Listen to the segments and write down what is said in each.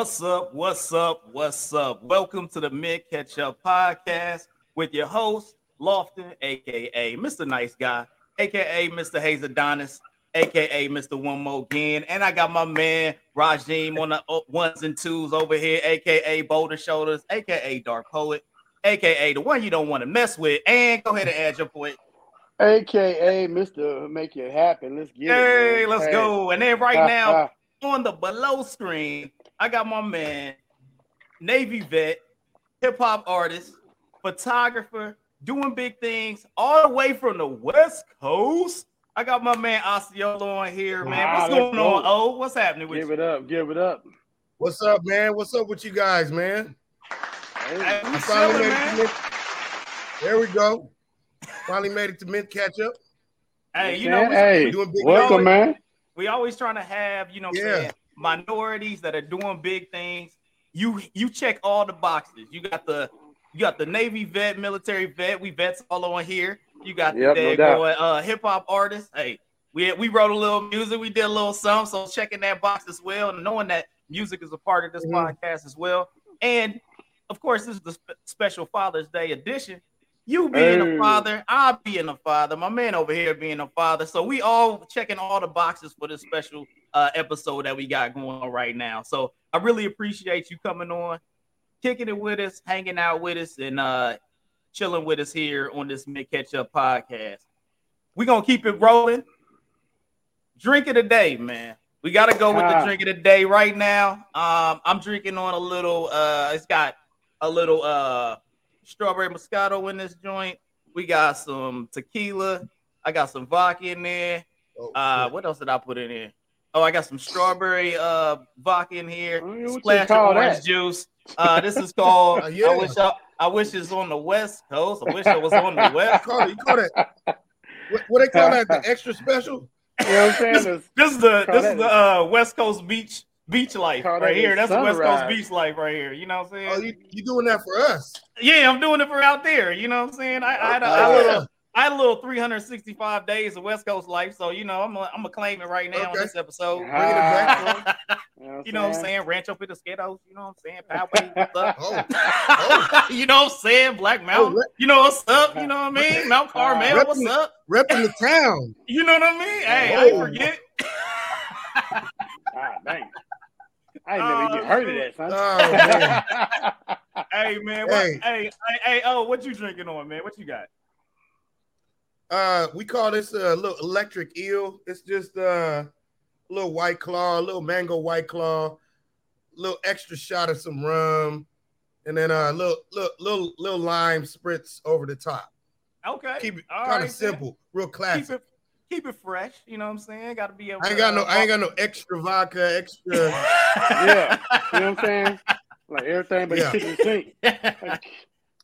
What's up? What's up? What's up? Welcome to the Mint Ketchup Podcast with your host, Lofton, aka Mr. Nice Guy, aka Mr. Hayes Adonis, aka Mr. One More Again. And I got my man Rajim on the uh, ones and twos over here, aka Boulder Shoulders, aka Dark Poet, aka the one you don't want to mess with. And go ahead and add your point. AKA Mr. Make It Happen. Let's get Hey, it. man. let's Hey. go. And then right now, on the below screen, I got my man, Navy vet, hip hop artist, photographer, doing big things all the way from the West Coast. I got my man Osceola on here, man. What's let's going on? Oh, what's happening with give you? it up. Give it up. What's up, man? What's up with you guys, man? Hey, Hey, I finally chilling, made it man. mid. There we go. Finally made it to Mint Ketchup. Hey, you know, we, hey, doing big welcome, always- man. we always trying to have, you know, Yeah. saying, minorities that are doing big things. You you check all the boxes. You got the you got the Navy vet, military vet. We vets all on here. You got Yep, the no uh, hip hop artist. Hey, we we wrote a little music. We did a little something. So checking that box as well, and knowing that music is a part of this Mm-hmm. Mhm. podcast as well. And of course, this is the spe- special Father's Day edition. You being Hey. a father, I being a father, my man over here being a father. So we all checking all the boxes for this special uh, episode that we got going on right now. So I really appreciate you coming on, kicking it with us, hanging out with us, and uh, chilling with us here on this Mint Ketchup podcast. We're gonna keep it rolling. Drink of the day, man. We gotta go with the Ah. drink of the day right now. Um, I'm drinking on a little uh it's got a little uh strawberry moscato in this joint. We got some tequila. I got some vodka in there. Oh, Uh, what else did I put in there? Oh, I got some strawberry uh vodka in here. What Splash of orange that? juice. Uh, this is called. Uh, yeah. I wish I, I wish it's on the west coast. I wish I was on the you west. call it, you call it what, what they call that? The extra special? You know what I'm saying? It's- This is the this that is the uh, west coast beach beach life Call right here. a That's the west coast beach life right here. You know what I'm saying? Oh, you, you doing that for us? Yeah, I'm doing it for out there. You know what I'm saying? I, I, had, a, Oh, I, had a yeah. little, had a little 365 days of West Coast life. So, you know, I'm going I'm to claim it right now on this episode. Bring it back. you know what I'm saying? Rancho Peñasquitos. You know what I'm saying? Poway, what's up? Oh, you know what I'm saying? Black Mountain. rep- you know what's up? You know what I mean? Mount Carmel. Rep- What's up? repping the town. You know what I mean? Hey, I ain't Oh. forget. Ah, dang. I ain't never Oh, even heard of that, son. Oh, man. Hey, man. What, hey. Hey. Hey, hey, oh, what you drinking on, man? What you got? Uh, we call this a little electric eel. It's just uh, a little white claw, a little mango white claw, a little extra shot of some rum, and then a little, little, little, little lime spritz over the top. Okay. Keep it All kind right, of then. simple, real Keep classic. it, keep it fresh. You know what I'm saying? Got to be able. I ain't got no, uh, I ain't got no extra vodka, extra. yeah. You know what I'm saying? Like everything but Yeah. kitchen sink.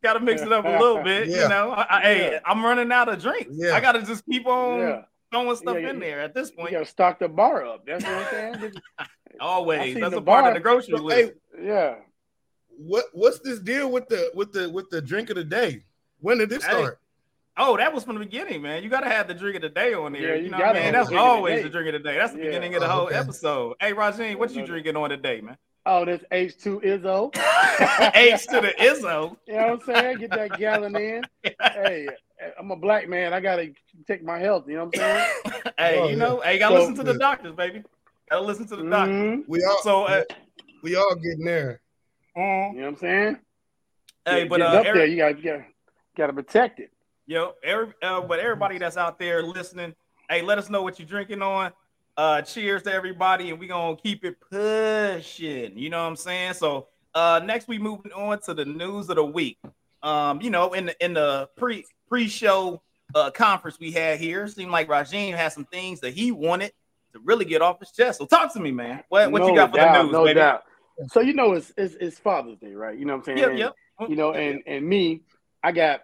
got to mix it up a little bit. You know, I, I, hey, I'm running out of drinks. Yeah. I got to just keep on Yeah. throwing stuff Yeah, in yeah. there at this point, You gotta stock the bar up. That's what I'm saying. Always, that's the a part bar. of the grocery So, list. hey, yeah. what what's this deal with the with the with the drink of the day? When did this Hey, start? Oh, that was from the beginning, man. You got to have the drink of the day on there. Yeah, you, you know what I gotta mean? That's the drink the always the drink of the day. That's the Yeah. beginning of the Oh, whole okay. episode. Hey, Rajin, what you drinking on today, man? Oh, this H2 Izzo. H to the Izzo. You know what I'm saying? Get that gallon in. Hey, I'm a black man. I gotta take my health. You know what I'm saying? hey, Oh, you know, hey, you gotta So- listen to the doctors, baby. Gotta listen to the doctors. Mhm. We all So, uh, we all getting there. You know what I'm saying? hey, but getting uh, up there, you gotta, you gotta, gotta protect it. Yo, every, uh, but everybody that's out there listening, hey, let us know what you're drinking on. Uh, cheers to everybody, and we're gonna keep it pushing. You know what I'm saying? So, uh, next we moving on to the news of the week. Um, you know, in the in the pre pre show uh conference we had here, seemed like Rajim had some things that he wanted to really get off his chest. So, talk to me, man. What what you No got for doubt, the news, no baby? doubt. So you know it's, it's it's Father's Day, right? You know what I'm saying? Yep, And, yep. You know, and and me, I got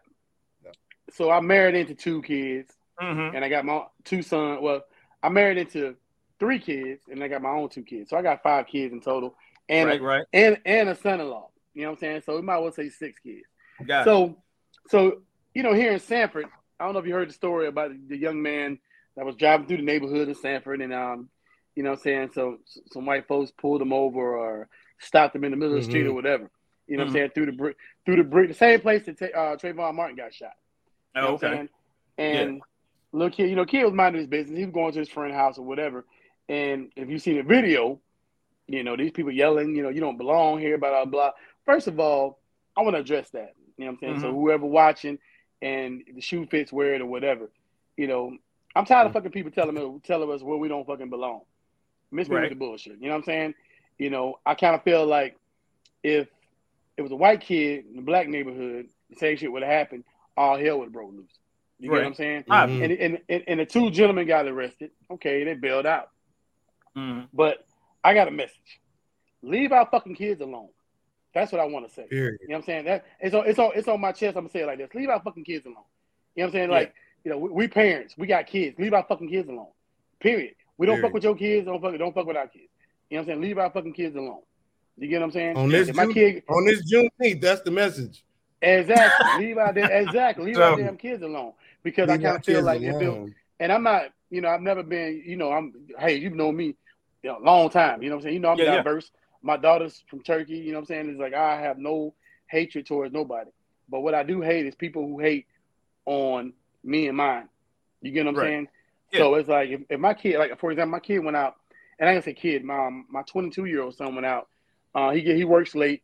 so I married into two kids, Mhm. and I got my two sons. Well, I married into three kids, and I got my own two kids. So I got five kids in total, and right, a, right. and and a son-in-law. You know what I'm saying? So we might as well say six kids. Got it. So, so you know, here in Sanford, I don't know if you heard the story about the young man that was driving through the neighborhood of Sanford, and um, you know, what I'm saying so some white folks pulled him over or stopped him in the middle of the street or Mhm. whatever. You know Mhm. what I'm saying? Through the brick, through the brick, the same place that uh, Trayvon Martin got shot. You know Oh, okay. And little kid, you know, kid was minding his business. He was going to his friend's house or whatever. And if you see the video, you know, these people yelling, you know, you don't belong here, blah, blah, blah. First of all, I want to address that. You know what I'm saying? So Mhm. whoever watching and the shoe fits, wear it or whatever. You know, I'm tired Mm. of fucking people telling me telling us where we don't fucking belong. Miss me Right. with the bullshit. You know what I'm saying? You know, I kind of feel like if it was a white kid in a black neighborhood, the same shit would have happened, all hell would have broke loose. You get what I'm saying? Ah, Mhm. And, and, and, and the two gentlemen got arrested. Okay, they bailed out. Mhm. But I got a message. Leave our fucking kids alone. That's what I want to say. Period. You know what I'm saying? That it's on it's on it's on my chest. I'm gonna say it like this. Leave our fucking kids alone. You know what I'm saying? Yeah. Like, you know, we, we parents, we got kids. Leave our fucking kids alone. Period. We don't Period. fuck with your kids, don't fuck don't fuck with our kids. You know what I'm saying? Leave our fucking kids alone. You get what I'm saying? On this If my June- kid On this Juneteenth, that's the message. exactly leave our damn exactly leave our So- damn kids alone. Because I kind of feel like if it, and I'm not, you know, I've never been, you know, I'm hey, you've known me you know, long time. You know what I'm saying? You know, I'm Yeah, yeah. diverse. My daughter's from Turkey, you know what I'm saying? It's like I have no hatred towards nobody. But what I do hate is people who hate on me and mine. You get what I'm Right. saying? Yeah. So it's like if, if my kid, like for example, my kid went out, and I can say kid, my my 22 year old son went out. Uh, he he works late,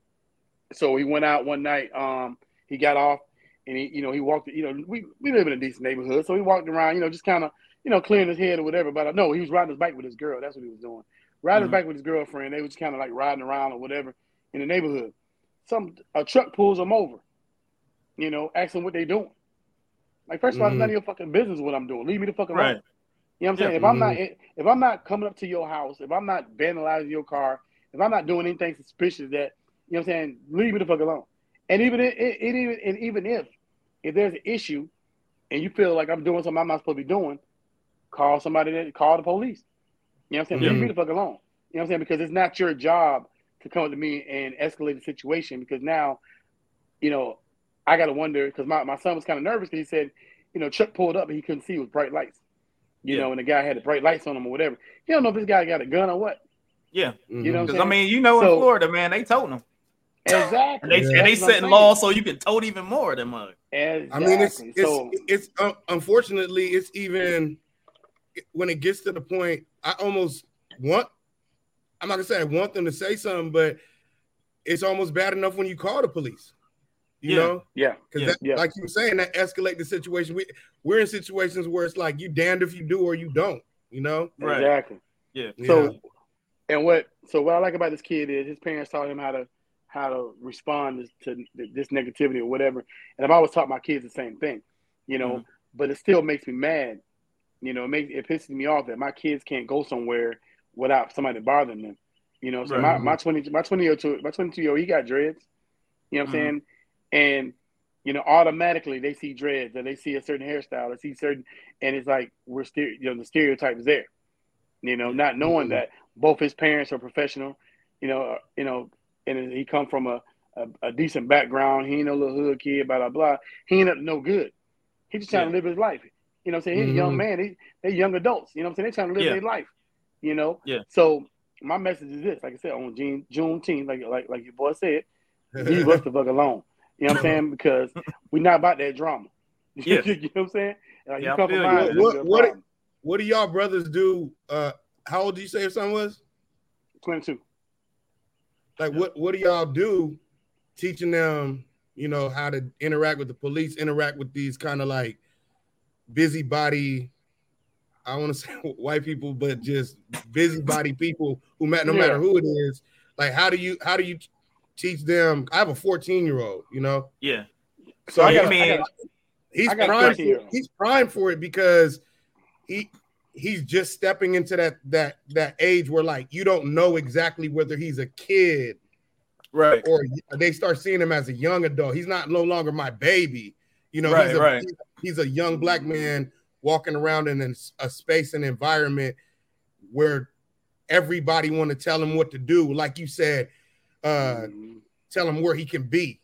so he went out one night. Um, he got off, and he you know he walked. You know we we live in a decent neighborhood, so he walked around. You know just kind of you know clearing his head or whatever. But I know he was riding his bike with his girl. That's what he was doing. Riding Mhm. his bike with his girlfriend. They was kind of like riding around or whatever in the neighborhood. Some a truck pulls them over. You know, asking what they doing. Like first of all, it's Mhm. none of your fucking business what I'm doing. Leave me the fuck alone. Right. You know what I'm saying? Yeah. If I'm not if I'm not coming up to your house, if I'm not vandalizing your car, if I'm not doing anything suspicious that you know what I'm saying, leave me the fuck alone. And even it, it, it even and even if if there's an issue and you feel like I'm doing something I'm not supposed to be doing, call somebody that call the police. You know what I'm saying? Yeah. Leave me the fuck alone. You know what I'm saying? Because it's not your job to come up to me and escalate the situation because now, you know, I gotta wonder because my, my son was kind of nervous because he said, you know, Chuck pulled up and he couldn't see with bright lights. You Yeah. know, and the guy had the bright lights on him or whatever. He don't know if this guy got a gun or what. Yeah. You know I'm mm-hmm. Because I mean, you know, in So- Florida, man, they told them, Exactly. and they Yeah. and they That's what I'm setting laws so you can tote even more of them. Exactly. I mean, it's it's so it's uh, unfortunately it's even when it gets to the point. I almost want. I'm not gonna say I want them to say something, but it's almost bad enough when you call the police. You Yeah. know, yeah, because Yeah. Yeah. like you were saying, that escalate the situation. We we're in situations where it's like you damned if you do or you don't. You know, Right. exactly. Yeah. So, and what so what I like about this kid is his parents taught him how to how to respond to this negativity or whatever. And I've always taught my kids the same thing, you know. Mhm. But it still makes me mad. You know, it makes it pisses me off that my kids can't go somewhere without somebody bothering them. You know, so Right. my, my twenty my twenty year old my twenty two year old he got dreads. You know what I'm Mhm. saying? And you know, automatically they see dreads or they see a certain hairstyle, they see certain, and it's like we're still, you know, the stereotype is there. You know, not knowing Mhm. that both his parents are professional. You know, you know, and he come from a, a, a decent background. He ain't no little hood kid, blah blah blah. He ain't up to no good. He just trying to live his life. You know what I'm saying? He's a young Mhm. man. He, they young adults. You know what I'm saying? They trying to live Yeah. their life. You know? Yeah. So my message is this, like I said, on June Juneteenth, like like like your boy said, leave us the fuck alone. You know what I'm saying? Because we're not about that drama. Yeah. you know what I'm saying? Like, Yeah, you come you. What- it's what- your what- problem. what do y'all brothers do? Uh, how old do you say your son was? 22. Like, what what do y'all do, teaching them, you know, how to interact with the police, interact with these kind of like busybody. I want to say white people, but just busybody people who matter no Yeah. matter who it is. Like, how do you how do you teach them? I have a 14 year old, you know, Yeah. So I Yeah, got, I mean- I got he's I got a primed. 13-year-old. For, he's primed for it because he he's just stepping into that that that age where like you don't know exactly whether he's a kid Right. or they start seeing him as a young adult. He's not no longer my baby. You know, Right, he's, a, right. he's, he's a young black man walking around in a space and environment where everybody want to tell him what to do. Like you said, uh, tell him where he can be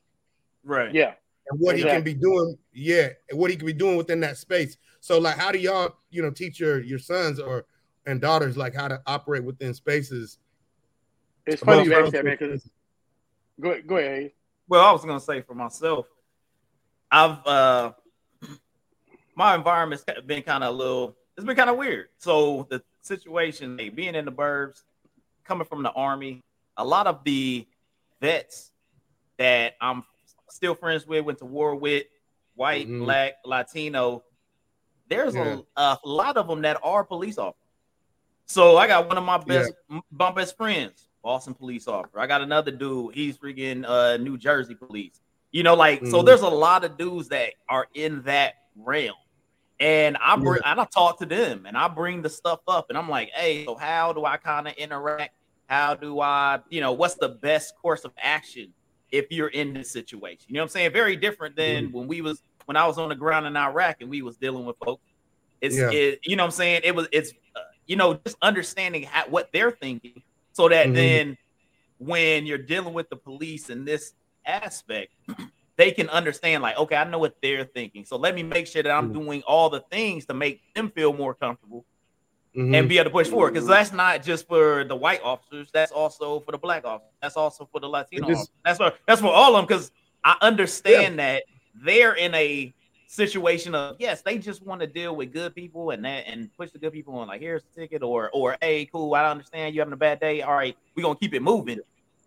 Right. yeah. and what he can be doing. Yeah, and what he can be doing within that space. So, like, how do y'all, you know, teach your your sons or and daughters like how to operate within spaces It's funny you asked that, man. Because go ahead, go ahead. Well, I was gonna say for myself, I've uh my environment's been kind of a little. It's been kind of weird. So the situation, hey, being in the burbs, coming from the army, a lot of the vets that I'm still friends with, went to war with, white, mm-hmm. black, Latino. There's yeah. a, a lot of them that are police officers. So I got one of my best yeah. my best friends, Boston police officer. I got another dude, he's freaking uh New Jersey police. You know, like mm-hmm. so there's a lot of dudes that are in that realm. And I bring yeah. and I talk to them and I bring the stuff up and I'm like, hey, so how do I kind of interact? How do I, you know, what's the best course of action if you're in this situation? You know what I'm saying? Very different than mm-hmm. when we was when I was on the ground in Iraq and we was dealing with folks. It's yeah. it, you know what I'm saying? It was it's uh, you know, just understanding how, what they're thinking so that mm-hmm. then when you're dealing with the police in this aspect, they can understand, like, okay, I know what they're thinking. So let me make sure that I'm mm-hmm. doing all the things to make them feel more comfortable mm-hmm. and be able to push forward. Because that's not just for the white officers, that's also for the black officers, that's also for the Latino just, officers. That's for that's for all of them. Because I understand yeah. that they're in a situation of yes, they just want to deal with good people and that and push the good people on like here's a ticket or or hey, cool, I understand you having a bad day. All right, we're gonna keep it moving.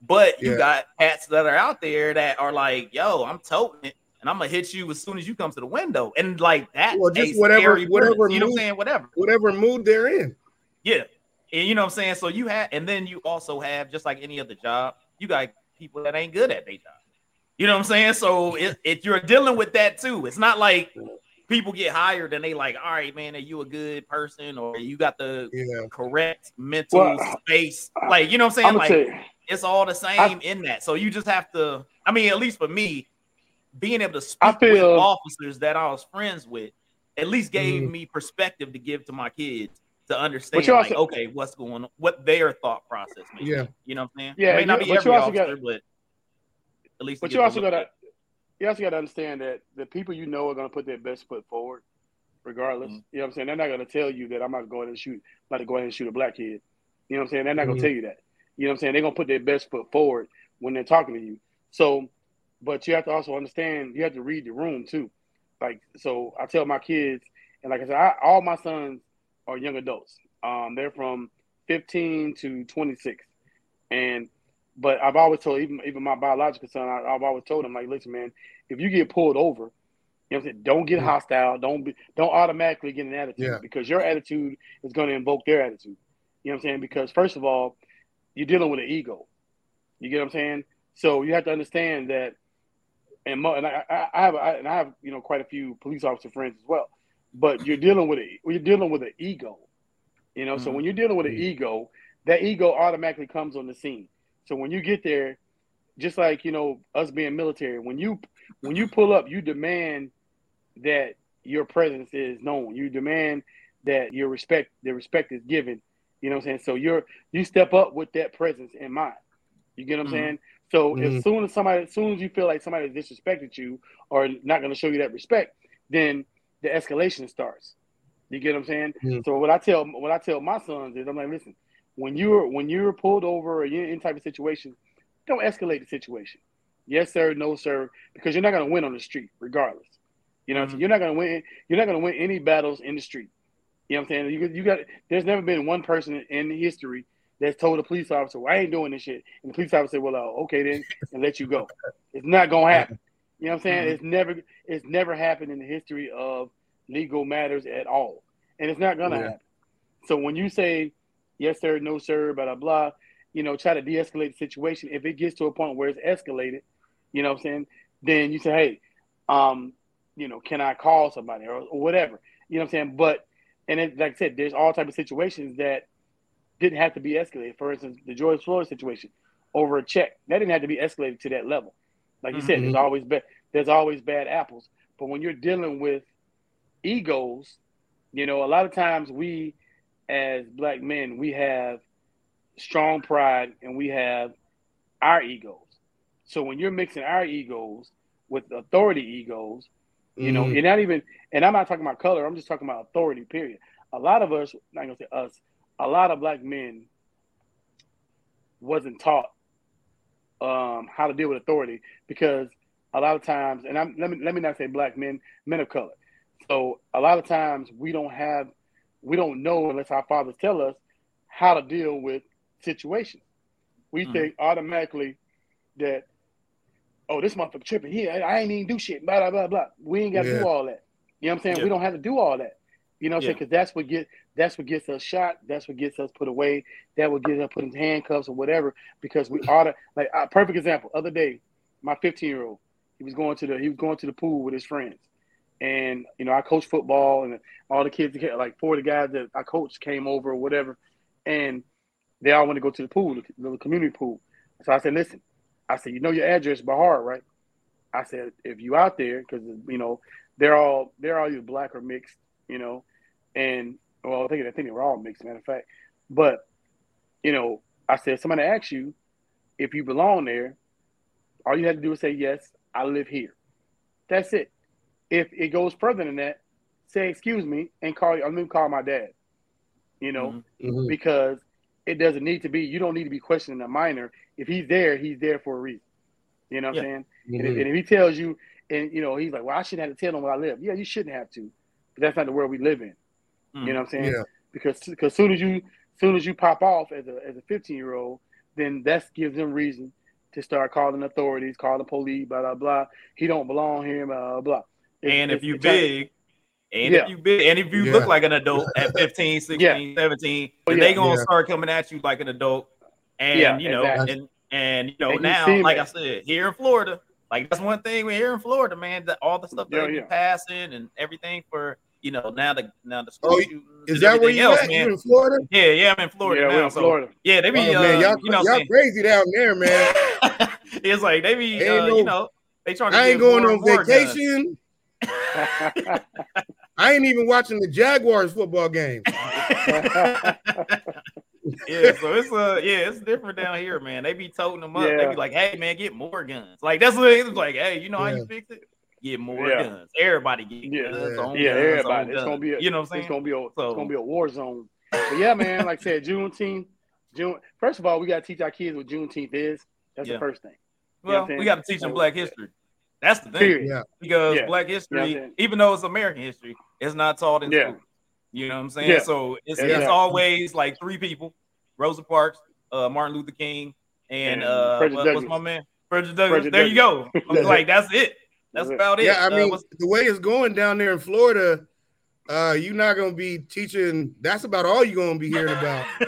But you yeah. got hats that are out there that are like, yo, I'm toting it and I'm gonna hit you as soon as you come to the window. And like that, well, just whatever, whatever, you know what I'm saying, whatever, whatever mood they're in. Yeah, and you know what I'm saying. So you have, and then you also have, just like any other job, you got people that ain't good at their job. You know what I'm saying? So if, if you're dealing with that too, it's not like people get hired and they like, all right, man, are you a good person or you got the yeah. correct mental well, space? Like, you know what I'm saying? like it's all the same I, in that. So you just have to, I mean, at least for me, being able to speak feel, with officers that I was friends with at least gave mm-hmm. me perspective to give to my kids to understand like, okay, what's going on, what their thought process may yeah. You know what I'm saying? Yeah, it may not be every officer, got, but at least. But you also got to you also got to understand that the people you know are going to put their best foot forward, regardless. Mm-hmm. You know what I'm saying? They're not going to tell you that I'm not going to shoot, about to go ahead and shoot a black kid. You know what I'm saying? They're not going to mm-hmm. tell you that. You know what I'm saying? They're going to put their best foot forward when they're talking to you. So, but you have to also understand, you have to read the room too. Like, so I tell my kids, and like I said, I, all my sons are young adults. Um, they're from 15 to 26, and but I've always told even even my biological son, I, have always told him like, listen, man, if you get pulled over, you know what I'm saying, don't get hostile, don't be, don't automatically get an attitude yeah. because your attitude is going to invoke their attitude. You know what I'm saying? Because first of all, you're dealing with an ego. You get what I'm saying? So you have to understand that, and, and I, I have I, and I have you know quite a few police officer friends as well, but you're dealing with a you're dealing with an ego. You know, mm-hmm. so when you're dealing with an ego, that ego automatically comes on the scene. So when you get there, just like you know us being military, when you when you pull up, you demand that your presence is known. You demand that your respect, the respect is given. You know what I'm saying? So you're you step up with that presence in mind. You get what I'm mm-hmm. saying? So mm-hmm. as soon as somebody, as soon as you feel like somebody disrespected you or not going to show you that respect, then the escalation starts. You get what I'm saying? Mm-hmm. So what I tell what I tell my sons is, I'm like, listen, when you're when you're pulled over or you're in any type of situation, don't escalate the situation. Yes, sir, no, sir, because you're not going to win on the street, regardless. You know, mm-hmm. you're not going to win. You're not going to win any battles in the street. You know what I'm saying? You, you got. There's never been one person in history that's told a police officer, well, "I ain't doing this shit," and the police officer said, "Well, uh, okay then," and let you go. It's not gonna happen. You know what I'm saying? Mm-hmm. It's never. It's never happened in the history of legal matters at all, and it's not gonna yeah. happen. So when you say yes sir, no sir, blah blah blah. You know, try to de-escalate the situation. If it gets to a point where it's escalated, you know what I'm saying, then you say, hey, um, you know, can I call somebody or, or whatever? You know what I'm saying? But and it, like I said, there's all type of situations that didn't have to be escalated. For instance, the George Floyd situation over a check that didn't have to be escalated to that level. Like you mm-hmm. said, there's mm-hmm. always bad there's always bad apples. But when you're dealing with egos, you know, a lot of times we as black men, we have strong pride and we have our egos. So when you're mixing our egos with authority egos, you know, mm-hmm. and not even, and I'm not talking about color, I'm just talking about authority, period. A lot of us, not gonna say us, a lot of black men wasn't taught um, how to deal with authority because a lot of times, and I'm, let me let me not say black men, men of color. So a lot of times we don't have, we don't know unless our fathers tell us how to deal with situations. We mm think automatically that, oh, this motherfucker tripping here. I ain't even do shit. Blah blah blah blah. We ain't got to yeah. do all that. You know what I'm saying? Yeah. We don't have to do all that. You know what I'm yeah. saying? Because that's what get that's what gets us shot. That's what gets us put away. That would get us put in handcuffs or whatever. Because we ought to like a perfect example. Other day, my 15 year old, he was going to the he was going to the pool with his friends, and you know I coach football and all the kids like four of the guys that I coached came over or whatever, and they all want to go to the pool, the community pool. So I said, listen, I said, you know your address by heart, right? I said, if you out there, because you know they're all they're all either black or mixed, you know, and well, I think I think they were all mixed, matter of fact. But you know, I said somebody asks you if you belong there, all you have to do is say yes, I live here. That's it. If it goes further than that, say excuse me and call. I'm gonna call my dad. You know, mm-hmm. mm-hmm. because it doesn't need to be. You don't need to be questioning a minor. If he's there, he's there for a reason. You know what yeah. I'm saying? Mm-hmm. And, if, mm-hmm. and, if, he tells you, and you know, he's like, "Well, I shouldn't have to tell him where I live." Yeah, you shouldn't have to, but that's not the world we live in. Mm-hmm. You know what I'm saying? Yeah. Because because soon as you soon as you pop off as a as a 15 year old, then that gives them reason to start calling authorities, calling the police, blah blah blah. He don't belong here, blah blah. blah. And if you big, and yeah. if you big, and if you yeah. look like an adult at 15, 16, yeah. 17, oh, then they gonna start coming at you like an adult. And you know, exactly. and and you know, and now, you like I said, here in Florida, like that's one thing we're here in Florida, man. That all the stuff that yeah, passing and everything for you know now the now the school oh. Is that where you else, at? Man. You in Florida? Yeah, yeah, I'm in Florida yeah, now. In Florida. Yeah, they be oh, man, y'all, uh, you know y'all crazy down there, man. it's like they be uh, no, you know they trying to. I ain't going on vacation. I ain't even watching the Jaguars football game. yeah, so it's uh yeah, it's different down here, man. They be toting them up. Yeah. They be like, hey man, get more guns. Like that's what it's like, hey, you know yeah. how you fix it? Get more yeah. guns. Everybody get yeah. guns. Yeah, guns, everybody. It's gonna be a, you know what I'm saying? It's gonna be a so, it's gonna be a war zone. But yeah, man, like I said, Juneteenth. June first of all, we gotta teach our kids what Juneteenth is. That's the first thing. You well, we gotta teach them black history. That's the thing. Yeah. Because yeah. black history, yeah, even though it's American history, it's not taught in yeah. school. You know what I'm saying? Yeah. So it's, it's always like three people: Rosa Parks, uh, Martin Luther King, and, and uh, what, what's my man? Frederick Douglass. Frederick there Douglass. you go. I'm like, that's it. That's about it. Yeah, I uh, mean, uh, the way it's going down there in Florida, uh, you're not gonna be teaching. That's about all you're gonna be hearing about.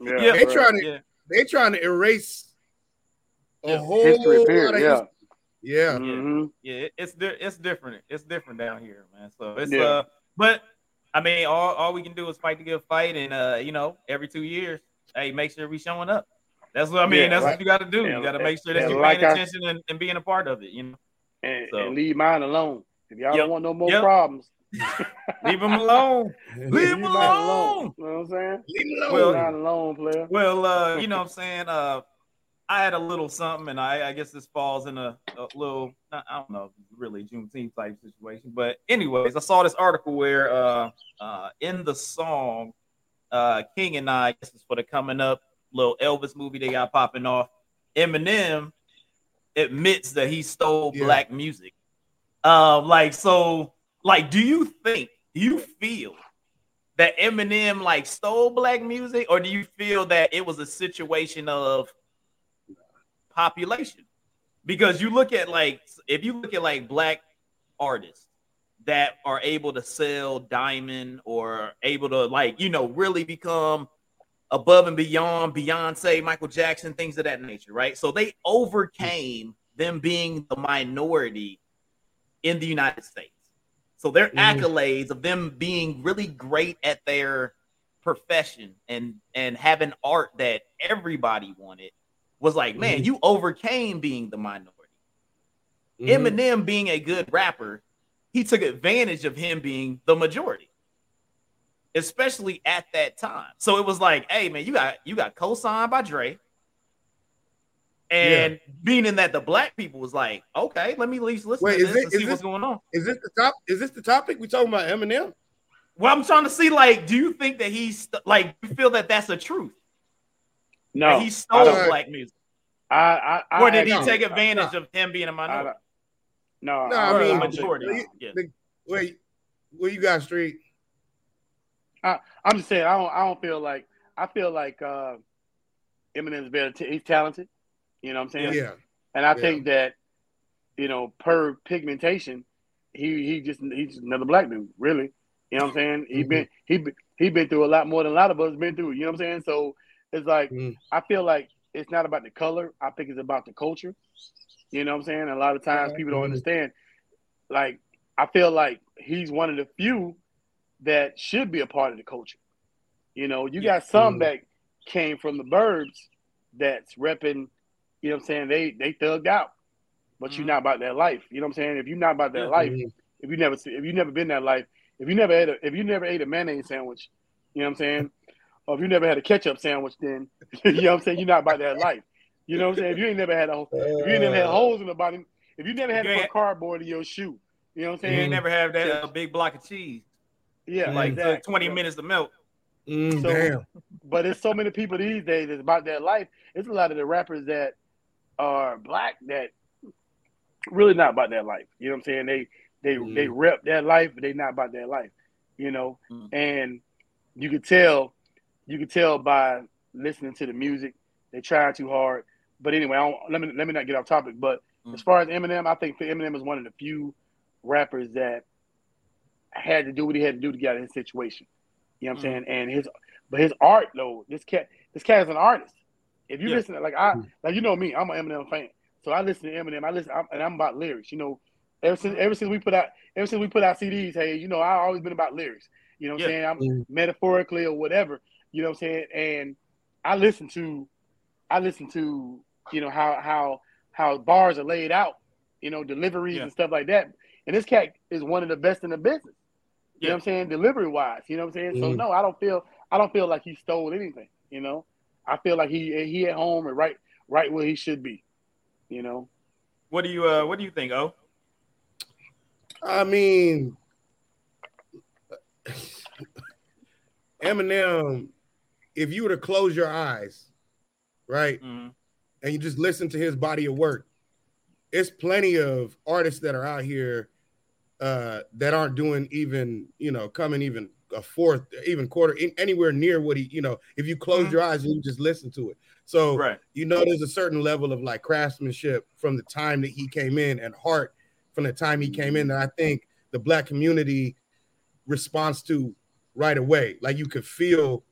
yeah, they trying to they trying to erase a whole lot of yeah. Yeah, mm-hmm. yeah, it's it's different. It's different down here, man. So it's yeah. uh, but I mean, all, all we can do is fight to get a fight, and uh, you know, every two years, hey, make sure we showing up. That's what I mean. Yeah, that's what you got to do. you got to make sure that you're like paying attention I, and, and, being a part of it. You know, and, so. and leave mine alone. If y'all yep. don't want no more yep. problems, leave them alone. leave them alone. You know what I'm saying? Leave them alone. Well, alone, player. Well, uh, you know what I'm saying? Uh, I had a little something, and I, I guess this falls in a, a little, I don't know, really Juneteenth type situation. But anyways, I saw this article where uh, uh, in the song uh, King and I, this is for the coming up little Elvis movie they got popping off. Eminem admits that he stole yeah. black music. Um, like so, like, do you think you feel that Eminem like stole black music, or do you feel that it was a situation of population because you look at like if you look at like black artists that are able to sell diamond or able to like you know really become above and beyond Beyonce, Michael Jackson, things of that nature, right? So they overcame them being the minority in the United States. So their mm. accolades of them being really great at their profession and and having art that everybody wanted was like, man, mm-hmm. you overcame being the minority. Mm-hmm. Eminem being a good rapper, he took advantage of him being the majority, especially at that time. So it was like, hey man, you got you got co-signed by Dre. And yeah. meaning that the black people was like, okay, let me at least listen Wait, to this it, and see this, what's going on. Is this the top? Is this the topic we talking about Eminem? Well, I'm trying to see, like, do you think that he's like, you feel that that's a truth? No, he stole don't- black music, I, I, I or did he actually- take I- advantage of him being a minority? No, No, I, I a mean, majority. the- yeah. the- Wait, where you got street? I'm just saying I don't I don't feel like I feel like uh Eminem's very t- he's talented. You know what I'm saying? Yeah. And I Yeah. think that, you know, per pigmentation, he he just he's just another black dude, really. You know what I'm saying? He Mhm. been he been he been through a lot more than a lot of us been through. You know what I'm saying? So it's like Mhm. I feel like it's not about the color. I think it's about the culture. You know what I'm saying? A lot of times people don't Mhm. understand. Like I feel like he's one of the few that should be a part of the culture. You know, you got some Mhm. that came from the burbs that's repping, you know what I'm saying? They they thugged out. But Mhm. you're not about that life. You know what I'm saying? If you're not about that Yeah. life, Mhm. if you never if you never been that life, if you never ate a if you never ate a mayonnaise sandwich, you know what I'm saying? Or if you never had a ketchup sandwich, then you know what I'm saying, you're not about that life. You know what I'm saying? If you ain't never had a if you ain't never had holes in the bottom, if you never had You to put cardboard in your shoe, you know what I'm saying? You ain't never have that uh, big block of cheese. Yeah, Like exactly. took 20 minutes to melt. Mm, So- damn. But there's so many people these days that's about that life. It's a lot of the rappers that are black that really not about that life. You know what I'm saying? They they Mhm. they rep that life, but they not about that life. You know, Mhm. and you could tell, you can tell by listening to the music, they trying too hard. But anyway, I don't, let me let me not get off topic. But Mhm. as far as Eminem, I think Eminem is one of the few rappers that had to do what he had to do to get out of his situation. You know what I'm Mhm. saying? And his but his art though, this cat this cat is an artist. If you Yeah. listen, like I Mm. like you know me, I'm an Eminem fan. So I listen to Eminem. I listen, I'm, and I'm about lyrics. You know, ever since ever since we put out ever since we put out CDs, hey, you know, I always been about lyrics. You know what I'm saying? I'm Mm. metaphorically or whatever. You know what I'm saying? And I listen to, I listen to, you know how how how bars are laid out. You know, deliveries Yeah. and stuff like that. And this cat is one of the best in the business. You know what I'm saying? Delivery wise. You know what I'm saying? So Mhm. no, I don't feel I don't feel like he stole anything. You know, I feel like he he at home and right right where he should be. You know. What do you uh what do you think, Oh? I mean, Eminem, if you were to close your eyes, right, Mhm. and you just listen to his body of work, it's plenty of artists that are out here uh, that aren't doing even, you know, coming even a fourth, even quarter, in, anywhere near what he, you know, if you close Mhm. your eyes and you just listen to it. So, Right. you know, there's a certain level of like craftsmanship from the time that he came in and heart from the time he came in that I think the black community responds to right away. Like you could feel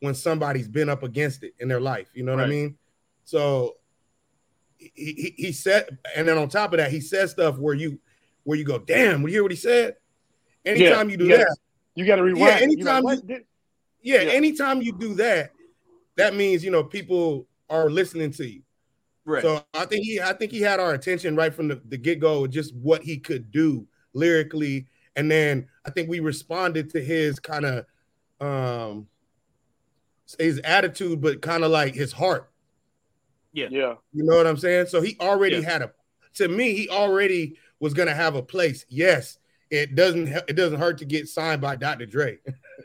when somebody's been up against it in their life. You know what I mean? So he, he, he said, and then on top of that, he said stuff where you where you go, damn, we hear what he said. Anytime you do you that, You got to rewind. Yeah, anytime you-? Did- yeah, Yeah. anytime you do that, that means you know people are listening to you. Right. So I think he I think he had our attention right from the, the get-go, just what he could do lyrically. And then I think we responded to his kind of um his attitude, but kind of like his heart. yeah. Yeah. You know what I'm saying? So he already Yeah. had a to me, he already was gonna have a place. Yes, it doesn't it doesn't hurt to get signed by Dr. Dre.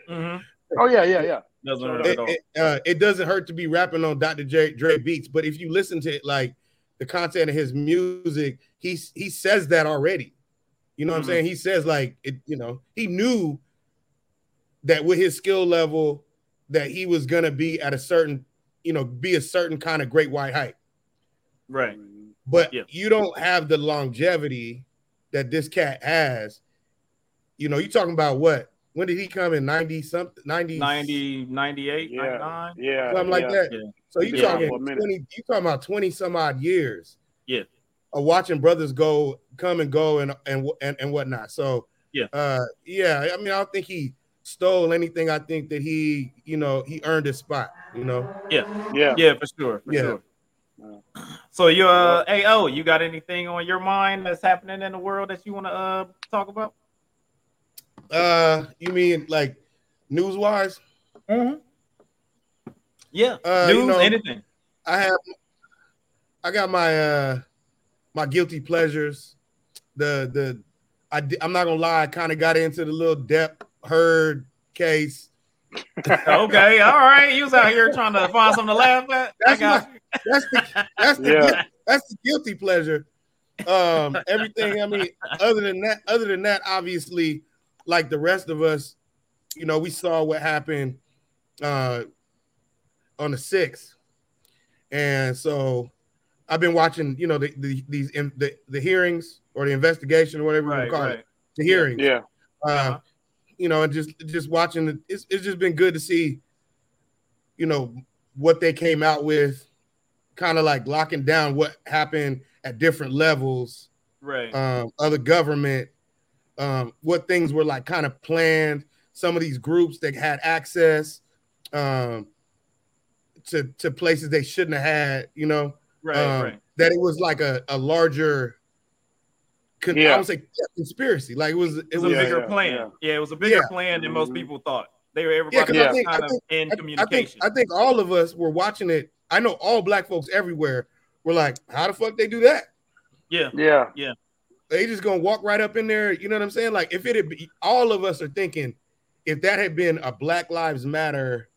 Mhm. Oh yeah, yeah, yeah. Doesn't hurt it, at all. it, uh, it doesn't hurt to be rapping on Dr. J, Dre beats, but if you listen to it, like the content of his music, he he says that already. You know what Mhm. I'm saying? He says like it. You know, he knew that with his skill level, that he was gonna be at a certain, you know, be a certain kind of great white height. right. But Yeah. you don't have the longevity that this cat has. You know, you're talking about what? When did he come in? 90 something, 90, 90, 98, Yeah. 99. Yeah, something like yeah. that. Yeah. So you Yeah, talking for 20, you talking about 20 some odd years. Yeah. Of watching brothers go, come and go and and and, and whatnot. So Yeah. uh yeah, I mean, I don't think he stole anything. I think that he, you know, he earned his spot, you know. Yeah. Yeah. Yeah, for sure. For Yeah. sure. So you uh hey oh, you got anything on your mind that's happening in the world that you want to uh talk about? Uh you mean like news wise? Mm-hmm. Yeah. Uh, News, you know- anything. I have I got my uh my guilty pleasures. The the I I'm not gonna lie, I kind of got into the little Depp heard case. okay, all right. You was out here trying to find something to laugh at. That's my, that's the that's the yeah. that's the guilty pleasure. Um, everything. I mean, other than that, other than that, obviously, like the rest of us, you know, we saw what happened uh on the sixth, and so I've been watching, you know, the, the these in, the the hearings or the investigation or whatever right, you call right. it, the hearings. Yeah. Uh, uh-huh. You know, and just just watching it, it's it's just been good to see, you know, what they came out with, kind of like locking down what happened at different levels, right? Um, other government, um, what things were like kind of planned. Some of these groups that had access, um, to to places they shouldn't have had, you know right, um, right. that it was like a, a larger con- yeah. I would say conspiracy. Like it was it, it was, a bigger yeah, plan. Yeah. yeah. it was a bigger plan than most mm-hmm. people thought. They were everybody yeah, I think, kind I think, of in I, communication. I think, I think all of us were watching it. I know all black folks everywhere were like, how the fuck they do that? Yeah. Yeah. Yeah. They just gonna walk right up in there. You know what I'm saying? Like if it had be, all of us are thinking if that had been a Black Lives Matter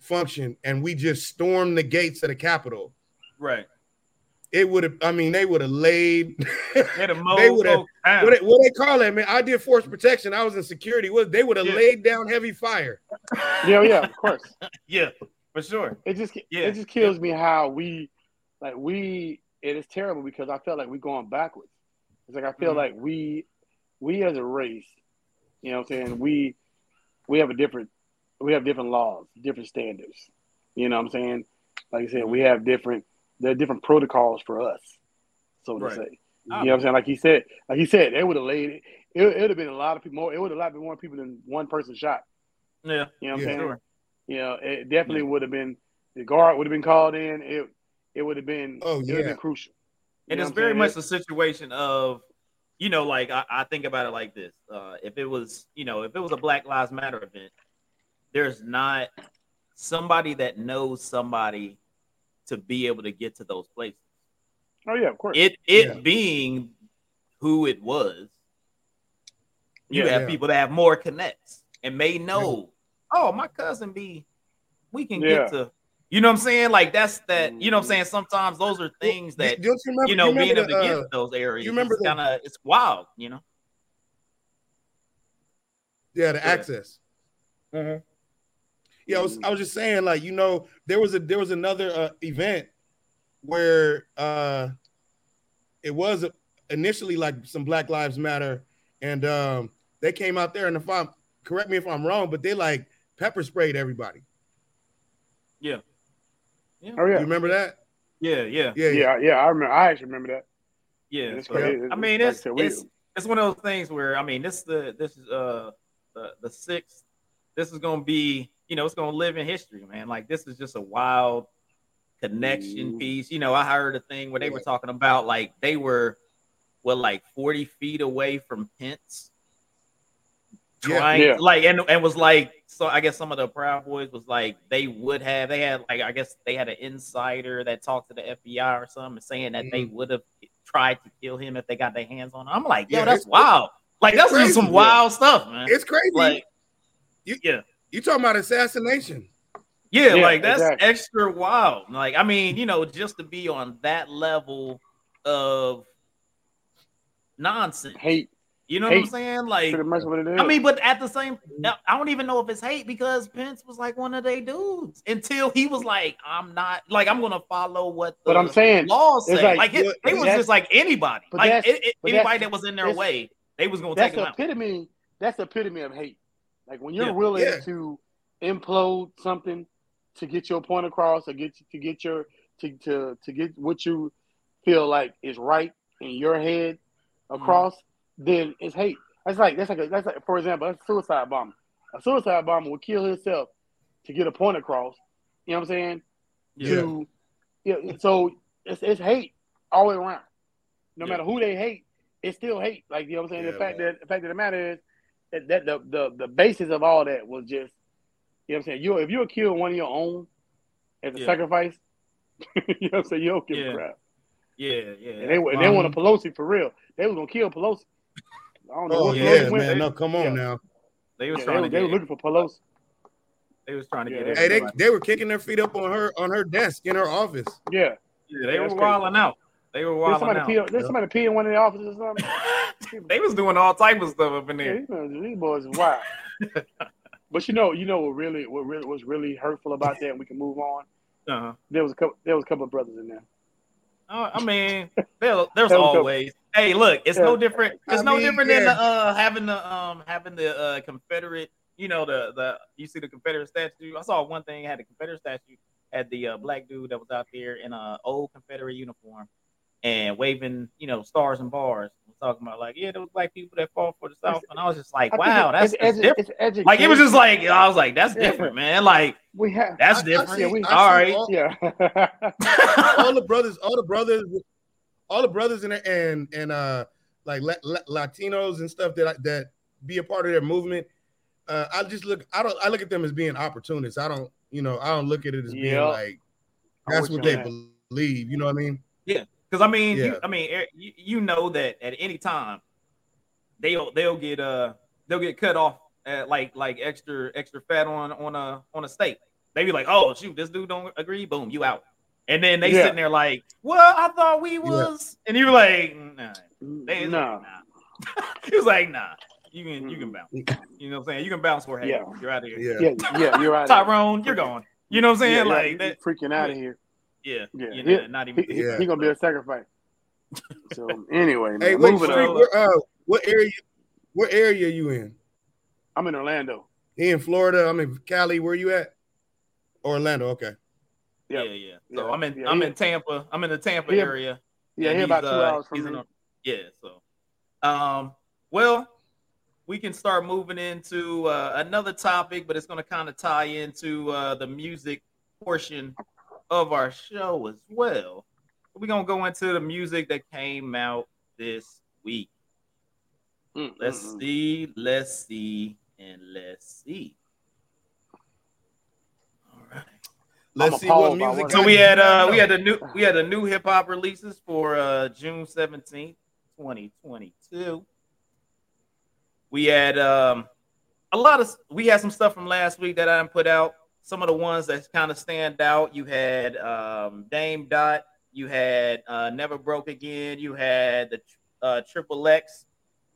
function and we just stormed the gates of the Capitol, right? It would have. I mean, they would have laid. they would have. What, they, what they call it, man? I did force protection. I was in security. What they would have yeah. laid down heavy fire. Yeah, yeah, of course. yeah, for sure. It just yeah. it just kills yeah. me how we like we. It is terrible because I feel like we're going backwards. It's like I feel mm-hmm. like we we as a race, you know, what I'm saying we we have a different we have different laws, different standards. You know what I'm saying? Like I said, we have different there are different protocols for us, so to right. say. You know what I'm saying? Like he said, like he said, they would have laid it. It would have been a lot of people more. It would have been more people than one person shot. Yeah, you know what I'm saying? Sure. You know, it definitely yeah. would have been the guard would have been called in. It it would have been oh yeah, it been crucial. and it's very much a situation of you know, like I, I think about it like this: uh, if it was, you know, if it was a Black Lives Matter event, there's not somebody that knows somebody to be able to get to those places. Oh yeah, of course. It it yeah. being who it was, you yeah, have yeah. people that have more connects and may know. Oh, my cousin be, we can get to. You know what I'm saying? Like that's that. You know what I'm saying? Sometimes those are things that you, remember, you know you being able to uh, get to those areas. You remember kind of it's wild. You know. Yeah, the access. Mm-hmm. Yeah, I was, I was just saying, like, you know, there was a there was another uh, event where uh it was initially like some Black Lives Matter, and um they came out there, and if I'm correct me if I'm wrong, but they like pepper sprayed everybody. Yeah. yeah. Oh yeah. You remember that? Yeah, yeah, yeah, yeah. Yeah, I remember. I actually remember that. Yeah. So, yeah. I mean, it's, like it's it's one of those things where I mean, this the this is uh the the sixth. This is gonna be you know, it's gonna live in history, man. Like this is just a wild connection mm. piece. You know, I heard a thing where they were talking about like they were well, like 40 feet away from Pence. Trying yeah, yeah. like and, and was like so I guess some of the Proud Boys was like they would have they had like I guess they had an insider that talked to the FBI or something saying that mm. they would have tried to kill him if they got their hands on him. I'm like, yo, yeah, that's wild. Like that's crazy, just some wild stuff, man. It's crazy. Like, you, yeah. You talking about assassination? Yeah, yeah like that's exactly. extra wild. Like, I mean, you know, just to be on that level of nonsense. Hate. You know hate. what I'm saying? Like, I mean, but at the same, I don't even know if it's hate because Pence was like one of their dudes until he was like, "I'm not like I'm gonna follow what the but I'm saying laws say." Like, like it, it was just like anybody, like it, it, anybody that was in their way, they was gonna take the epitome. That's the epitome of hate. Like when you're yeah. willing yeah. to implode something to get your point across, or get to get your to to to get what you feel like is right in your head across, mm-hmm. then it's hate. That's like that's like a, that's like for example, that's a suicide bomber. A suicide bomber will kill himself to get a point across. You know what I'm saying? Yeah. To yeah, so it's it's hate all the way around. No yeah. matter who they hate, it's still hate. Like you know what I'm saying? Yeah, the fact man. that the fact of the matter is that, that the, the the basis of all that was just you know what I'm saying. You if you were kill one of your own as a yeah. sacrifice, you know what I'm saying. You don't give yeah. a crap. Yeah, yeah. And they and they want a Pelosi for real. They was gonna kill Pelosi. I don't know. Oh yeah, man. No, come on yeah. now. They was Yeah, trying they, to they get. were looking for Pelosi. They was trying to Yeah, get. Hey, they they were kicking their feet up on her on her desk in her office. Yeah. Yeah, they were that's wilding out. They were There's wilding somebody out. pee. There's somebody pee in one of the offices or something. they was doing all type of stuff up in there. these, these boys is wild. but you know, you know what really, what really was really hurtful about that, and we can move on. Uh-huh. There was a couple. There was a couple of brothers in there. Uh, I mean, there, there's was always. Hey, look, it's no different. It's I no mean, different than the, uh having the um having the uh Confederate. You know the the you see the Confederate statue. I saw one thing had the Confederate statue had the uh, black dude that was out there in a old Confederate uniform and waving you know stars and bars. We're talking about like yeah, those black people that fought for the South, and I was just like wow, it- that's, it's, that's edu- different. it's education. Like it was just like I was like that's Yeah. different, man. Like we have. that's I- I different. see- Yeah, we- I all see right. all- Yeah. all the brothers, all the brothers, all the brothers and and and uh like La- La- Latinos and stuff that I, that be a part of their movement. Uh, I just look, I don't, I look at them as being opportunists. I don't, you know, I don't look at it as being Yeah. like that's what they on that. believe. You know what I mean? Because I mean, Yeah. you, I mean, eh, you, you know that at any time they'll they'll get uh they'll get cut off at like like extra extra fat on on a on a steak. They be like, oh shoot, this dude don't agree, boom, you out. And then they Yeah. sitting there like, well, I thought we was, and you were like, nah. They, no. nah. he was like, nah, you can you can bounce. You know what I'm saying? You can bounce for hey, Yeah. you're out of here. Yeah. Yeah, yeah, you're right. Tyrone, you're gone. You know what I'm saying? Yeah, like yeah, that, freaking out of here. Yeah, Yeah. you He- not even. He, he, Yeah. he gonna be a sacrifice. So anyway, man, Hey, wait, moving Street, where, uh, what area? What area are you in? I'm in Orlando. He in Florida. I'm in Cali. Where you at? Orlando. Okay. Yeah, Yep. yeah. So Yeah. I'm in Yeah, I'm he- in Tampa. I'm in the Tampa he- area. Yeah, and he about two uh, hours from me. a- yeah, so um well we can start moving into uh, another topic, but it's going to kind of tie into uh, the music portion of our show as well. We're going to go into the music that came out this week. Mm, Let's see, let's see, and let's see. All right. Let's see what music. So we had uh we had the new we had the new hip hop releases for uh June 17th, 2022. We had um a lot of we had some stuff from last week that I didn't put out. Some of the ones that kind of stand out. You had um Dame Dot, you had uh Never Broke Again, you had the uh Triple X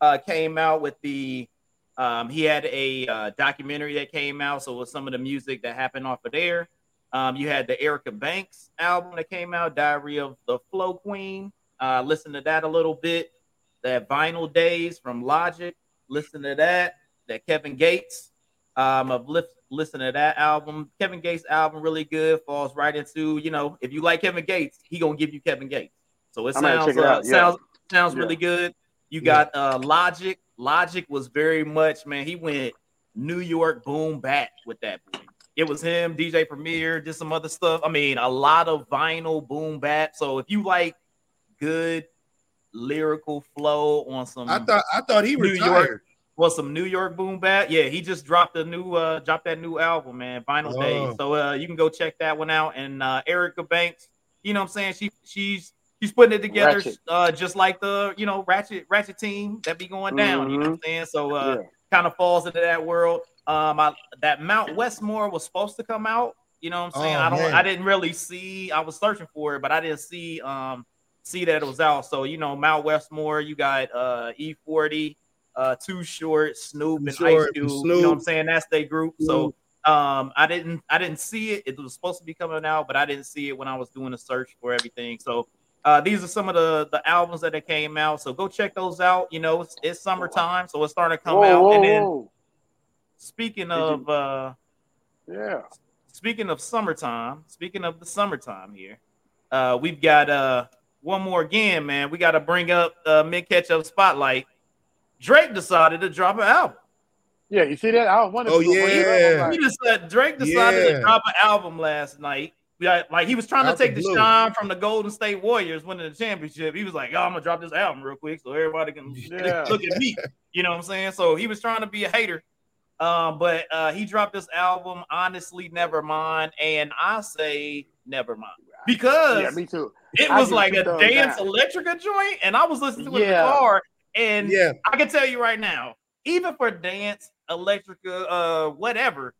uh came out with the um he had a uh, documentary that came out, so it was some of the music that happened off of there. Um, you had the Erica Banks album that came out, Diary of the Flow Queen. Uh, listen to that a little bit. That Vinyl Days from Logic. Listen to that. That Kevin Gates. Um, I've li- listened to that album. Kevin Gates album really good. Falls right into you know if you like Kevin Gates, he gonna give you Kevin Gates. So it I might sounds it uh, yeah. sounds sounds Yeah. really good. You Yeah. got uh, Logic. Logic was very much man. He went New York boom back with that boy. It was him, DJ Premier, did some other stuff. I mean, a lot of vinyl boom bap. So if you like good lyrical flow on some I thought I thought he New retired. York. Well, some New York boom bap. Yeah, he just dropped a new uh dropped that new album, man, Vinyl Oh. Days. So uh you can go check that one out. And uh Erica Banks, you know what I'm saying? She she's she's putting it together Ratchet. uh just like the you know Ratchet Ratchet team that be going down, you know what I'm saying? So uh Yeah. kind of falls into that world. Um, I, that Mount Westmore was supposed to come out. You know what I'm saying? Oh, I don't. man. I didn't really see. I was searching for it, but I didn't see um see that it was out. So you know, Mount Westmore. You got uh E40, uh Too Short, Snoop, and Ice Cube. You know what I'm saying? That's their group. So um, I didn't. I didn't see it. It was supposed to be coming out, but I didn't see it when I was doing a search for everything. So. Uh, these are some of the the albums that have came out, so go check those out. You know, it's, it's summertime, so it's starting to come Whoa, out. whoa, and then whoa. Speaking you- of uh Yeah. speaking of summertime, speaking of the summertime here, uh we've got uh one more again, man. We got to bring up uh Mint Ketchup spotlight. Drake decided to drop an album. Yeah, you see that? I was wondering. Oh, if you were gonna bring it up. I'm He just said Drake decided Yeah. to drop an album last night. Yeah, like he was trying Out to take the the shine from the Golden State Warriors winning the championship. He was like, "Oh, I'm gonna drop this album real quick so everybody can Yeah. look at me." You know what I'm saying? So he was trying to be a hater, um, but uh, he dropped this album. Honestly, never mind, and I say never mind because Yeah, me too. it I was like a dance down. electrica joint, and I was listening to it in the car, and Yeah. I can tell you right now, even for dance, electrica, uh, whatever,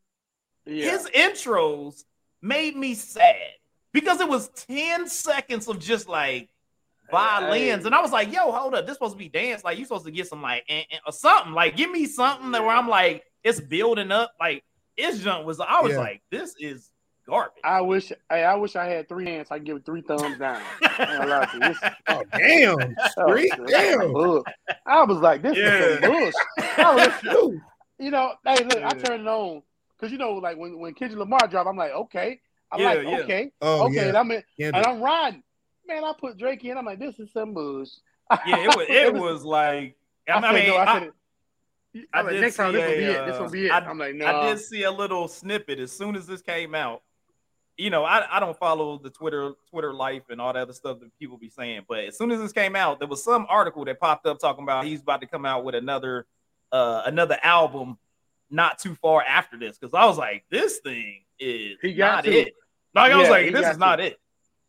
Yeah. his intros made me sad because it was 10 seconds of just like violins. Hey. And I was like, yo, hold up. This supposed to be dance. Like, you supposed to get some like eh, eh, or something. Like, give me something that where I'm like, it's building up. Like, this jump was, I was Yeah. like, this is garbage. I wish hey, I wish I had three hands. I give it three thumbs down. I ain't gonna lie to you. This- Oh damn, that Street, was- damn. I was like, this Yeah. is some bullshit. I was, you know, hey, look, I turned it on because you know, like when when Kendrick Lamar dropped, I'm like, okay, I'm Yeah, like, yeah. okay, Oh okay, and I'm in, yeah. and I'm riding. Man, I put Drake in. I'm like, this is some bush. yeah, it was, it was like, I, I, I said, mean, no, I, I, said, it. I I'm like, did next time see this will be a, it. This will uh, be it. I- I'm like, no. I did see a little snippet as soon as this came out. You know, I, I don't follow the Twitter Twitter life and all that other stuff that people be saying, but as soon as this came out, there was some article that popped up talking about he's about to come out with another uh another album not too far after this. Because I was like, this thing is He got not to. it. Like I was like, this got is not it.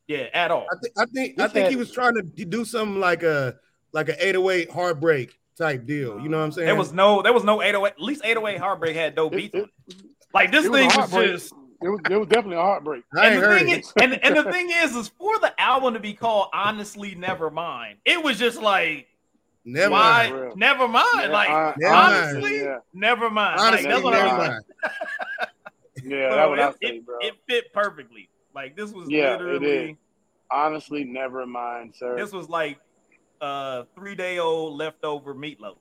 Yeah, at all. I think I think I This think he was trying to do something like a like a 808 heartbreak type deal. You know what I'm saying? There was no there was no 808. At least 808 Heartbreak had dope It, beats. it, on it. Like this it thing was heartbreak. just it was, it was definitely a heartbreak. I and the thing it. is, and, and the thing is, is for the album to be called "Honestly Never Mind," it was just like, Never why? mind. Never mind. Yeah, like, I- Never mind. honestly, Yeah, never mind. Honestly, like, that's what never I mean. mind. yeah, So that's what I it, say, it- bro. it fit perfectly. Like this was Yeah, literally. Honestly, never mind, sir. this was like uh three day old leftover meatloaf.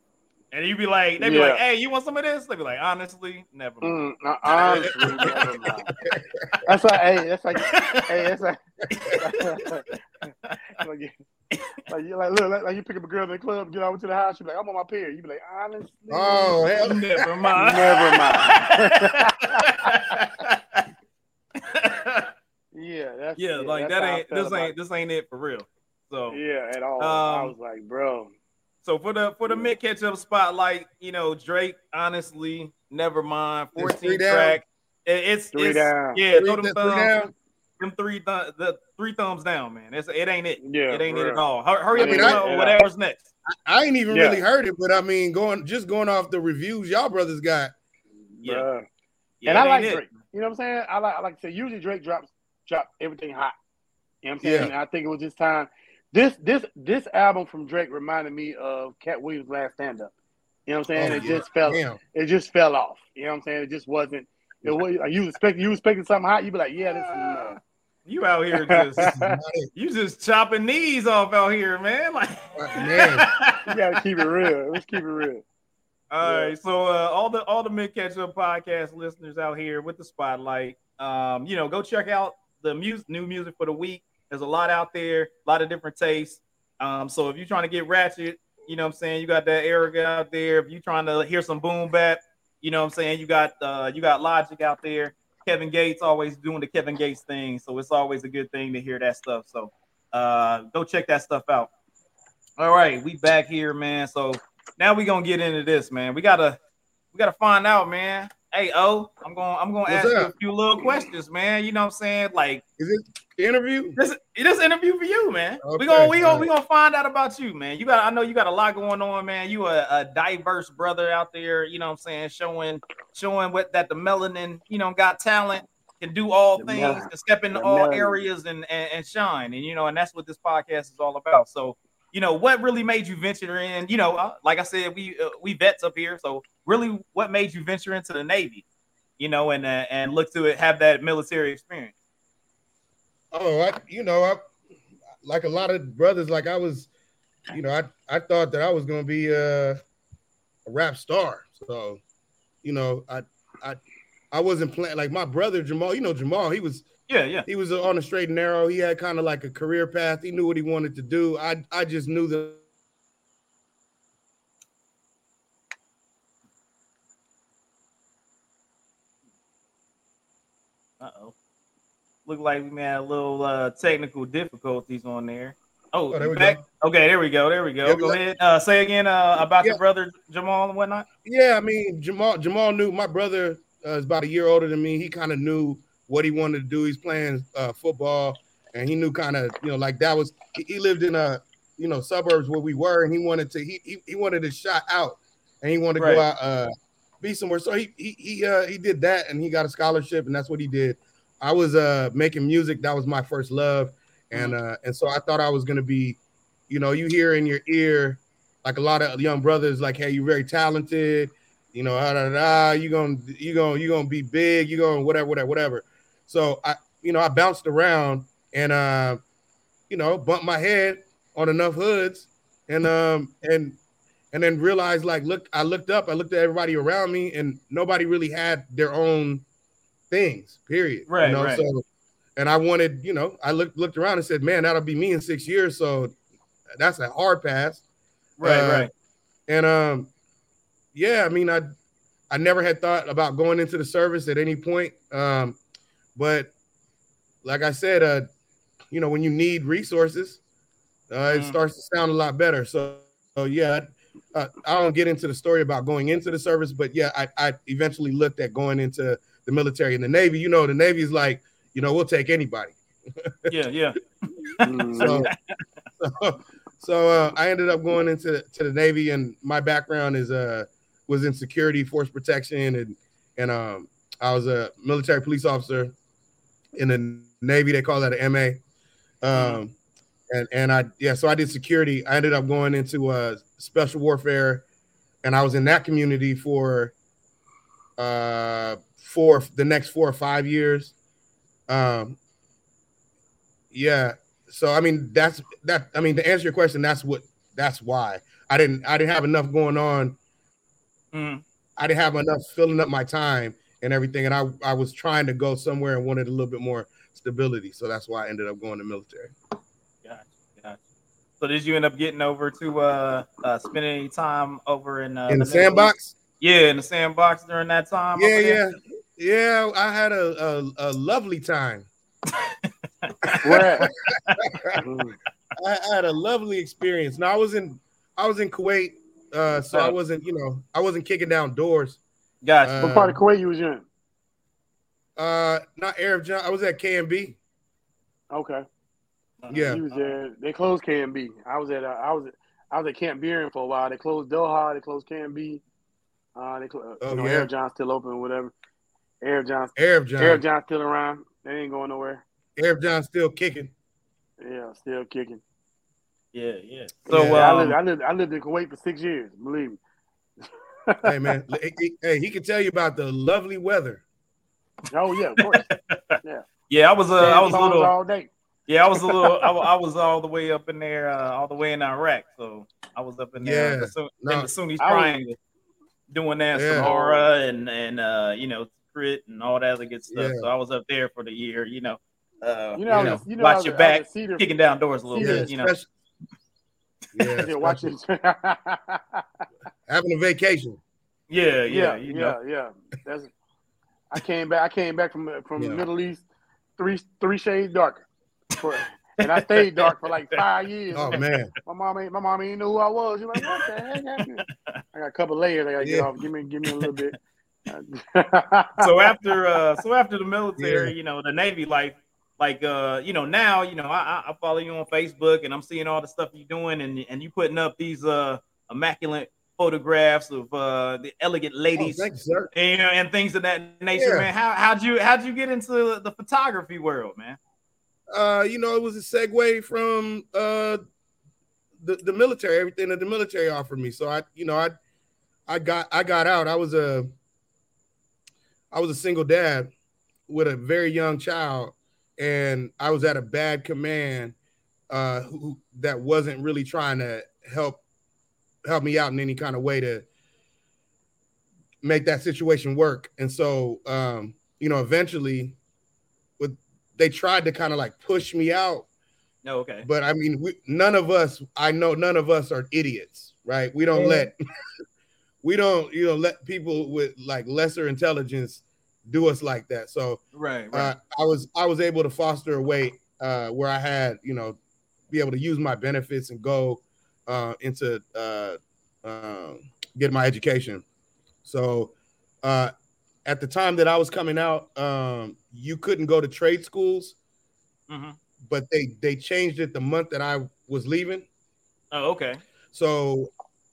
And you'd be like, they'd be Yeah. like, hey, you want some of this? They'd be like, honestly, never mind. Mm, uh, honestly, never mind. That's like, hey, that's like, hey, that's like, like, you- like you like look like, like you pick up a girl in the club, get over to the house, you be like, I'm on my period. You be like, honestly, Oh hell, never mind. Never mind. yeah, that's yeah, like that's that ain't this about ain't this ain't it for real. So yeah at all. I Um, was like, bro, So for the for the Mint Ketchup spotlight, you know, Drake, honestly, never mind. 14 down. track. It- it's three it's, down. Yeah, Three- throw them three thumbs, down? them three th- the three thumbs down, man. It's it ain't it. Yeah, it ain't for it at all. Hur- Hurry I up mean, and I- know yeah. whatever's next. I ain't even Yeah. really heard it, but I mean, going just going off the reviews y'all brothers got. Yeah, yeah and I like ain't it. Drake. You know what I'm saying? I like I like to say usually Drake drops drop everything hot. You know what I'm saying? Yeah. And I think it was just time. This this this album from Drake reminded me of Katt Williams' last stand up. You know what I'm saying? Oh, it yeah. just fell Damn. it just fell off. You know what I'm saying? It just wasn't it was like you expect you expecting something hot, You'd be like, yeah, this is uh, You out here just This is not it. you just chopping knees off out here, man. Like Man. you gotta keep it real. Let's keep it real. All Yeah. right, so uh, all the all the Mint Ketchup podcast listeners out here with the spotlight, um, you know, go check out the music, new music for the week. There's a lot out there, a lot of different tastes. Um, so if you're trying to get ratchet, you know what I'm saying, you got that Erica out there. If you're trying to hear some boom bap, you know what I'm saying, you got uh, you got Logic out there. Kevin Gates always doing the Kevin Gates thing, so it's always a good thing to hear that stuff. So uh, go check that stuff out. All right, we back here, man. So now we gonna get into this, man. We gotta we gotta find out, man. Hey, oh, I'm gonna I'm gonna What's ask you a few little questions, man. You know what I'm saying? Like Is it interview? this this interview for you, man. we gonna we gonna alright. we gonna find out about you, man. You got I know you got a lot going on, man. You a, a diverse brother out there, you know what I'm saying, showing showing what that the melanin, you know, got talent, can do all The things, can step into The all melanin. areas and, and and shine. And you know, and that's what this podcast is all about. So you know what really made you venture in you know uh, like i said we uh, we vets up here so really what made you venture into the navy you know and uh, and look to it have that military experience Oh, I you know, I like a lot of brothers, like I was, you know, I I thought that I was gonna be a, a rap star. So, you know, I I I wasn't playing like my brother Jamal, you know Jamal, he was yeah yeah he was on a straight and narrow. He had kind of like a career path. He knew what he wanted to do. I I just knew that uh-oh look like we had a little uh technical difficulties on there oh, Oh, there back? okay there we go there we go Yeah, go got- ahead uh say again uh about Yeah. your brother jamal and whatnot Yeah, I mean Jamal. Jamal knew my brother uh, is about a year older than me. He kind of knew what he wanted to do. He's playing uh, football, and he knew kind of you know like that was. He, he lived in a you know suburbs where we were, and he wanted to he, he he wanted a shot out. and he wanted to Right. go out uh, be somewhere. So he he he uh, he did that, and he got a scholarship, and that's what he did. I was uh, making music. That was my first love, and uh, and so I thought I was gonna be, you know, you hear in your ear like a lot of young brothers, like, hey, you're very talented, you know, da, da, da, you gonna you gonna you gonna be big, you gonna whatever, whatever, whatever. So I, you know, I bounced around and uh, you know, bumped my head on enough hoods, and um, and and then realized like, look, I looked up, I looked at everybody around me, and nobody really had their own things. Period. Right, You know, right. so and I wanted, you know, I looked looked around and said, man, that'll be me in six years. So that's a hard pass. Right, Uh, right. And um, yeah, I mean, I I never had thought about going into the service at any point. Um, but like I said, uh, you know, when you need resources, uh, it Mm. starts to sound a lot better. So, so yeah, uh, I don't get into the story about going into the service, but yeah, I, I eventually looked at going into the military and the Navy. You know, the Navy is like, you know, we'll take anybody. Yeah, yeah. Mhm. So, so, so uh, I ended up going into to the Navy, and my background is uh was in security, force protection, and and um I was a military police officer in the Navy. They call that an MA. Um, and and I yeah, so I did security. I ended up going into uh special warfare, and I was in that community for uh for the next four or five years. Um, yeah. So I mean, that's that. I mean, to answer your question, that's what that's why I didn't I didn't have enough going on. Mhm. I didn't have enough filling up my time and everything, and I I was trying to go somewhere and wanted a little bit more stability. So that's why I ended up going to military. Gotcha, gotcha. So did you end up getting over to uh, uh spending any time over in uh, in the Navy? sandbox. Yeah, in the sandbox during that time. Yeah, yeah, yeah. I had a a, a lovely time. Mhm. I had a lovely experience. Now I was in I was in Kuwait, uh, so I Oh. wasn't you know I wasn't kicking down doors. Gotcha. What part of Kuwait you was in? Uh, not Arifjan. I was at KMB. Okay. Yeah. He was there. They closed KMB. I was at uh, I was at, I was at Camp Buehring for a while. They closed Doha. They closed KMB. Uh, they closed. Oh, you know, yeah. Arifjan's still open or whatever. Air John's Arifjan. Air John's still around. They ain't going nowhere. Arifjan still kicking. Yeah, still kicking. Yeah, yeah. So Yeah, I um, lived, I lived I lived in Kuwait for six years. Believe me. Hey man, hey, he- hey, he can tell you about the lovely weather. Oh yeah, of course. yeah, I was uh, I was a little all day. yeah, I was a little I, I was all the way up in there, uh, all the way in Iraq. So I was up in there in Yeah. the, Sun- No. in the Sunni I was- Triangle doing that Yeah. Samarra and and uh, you know Crit and all that other good stuff. Yeah. So I was up there for the year, you know. Uh, You know, I Yeah. was- you know, I watch your I back, Cedar, kicking down doors a little Yeah, bit, you know. yeah, yeah, watch it. having a vacation. Yeah, yeah, yeah, you yeah, know. yeah. That's. I came back. I came back from from Yeah. the Middle East, three three shades darker, for, and I stayed dark for like five years. Oh man, My mom ain't my mom ain't know who I was. She's like, what the heck happened? I got a couple layers. I gotta get off. Give me give me a little bit. so after uh so after the military, you know, the Navy life, like uh, you know, now, you know, I I- I follow you on Facebook and I'm seeing all the stuff you're doing and and you putting up these uh immaculate photographs of uh the elegant oh, ladies thank you, sir. and, and things of that nature, Yeah. man. How how'd you how'd you get into the photography world, man? Uh, you know, it was a segue from uh the, the military, everything that the military offered me. So I, you know, I I got I got out. I was a I was a single dad with a very young child, and I was at a bad command uh who that wasn't really trying to help help me out in any kind of way to make that situation work. And so um, you know, eventually with they tried to kind of like push me out No, okay. but I mean, we, none of us, I know none of us are idiots, right? We don't Yeah. let, we don't, you know, let people with like lesser intelligence do us like that. So Right, uh, I was, I was able to foster a way uh, where I had, you know, be able to use my benefits and go uh, into uh, um get my education. So uh, at the time that I was coming out, um, you couldn't go to trade schools hmm but they they changed it the month that I was leaving. Oh, okay. So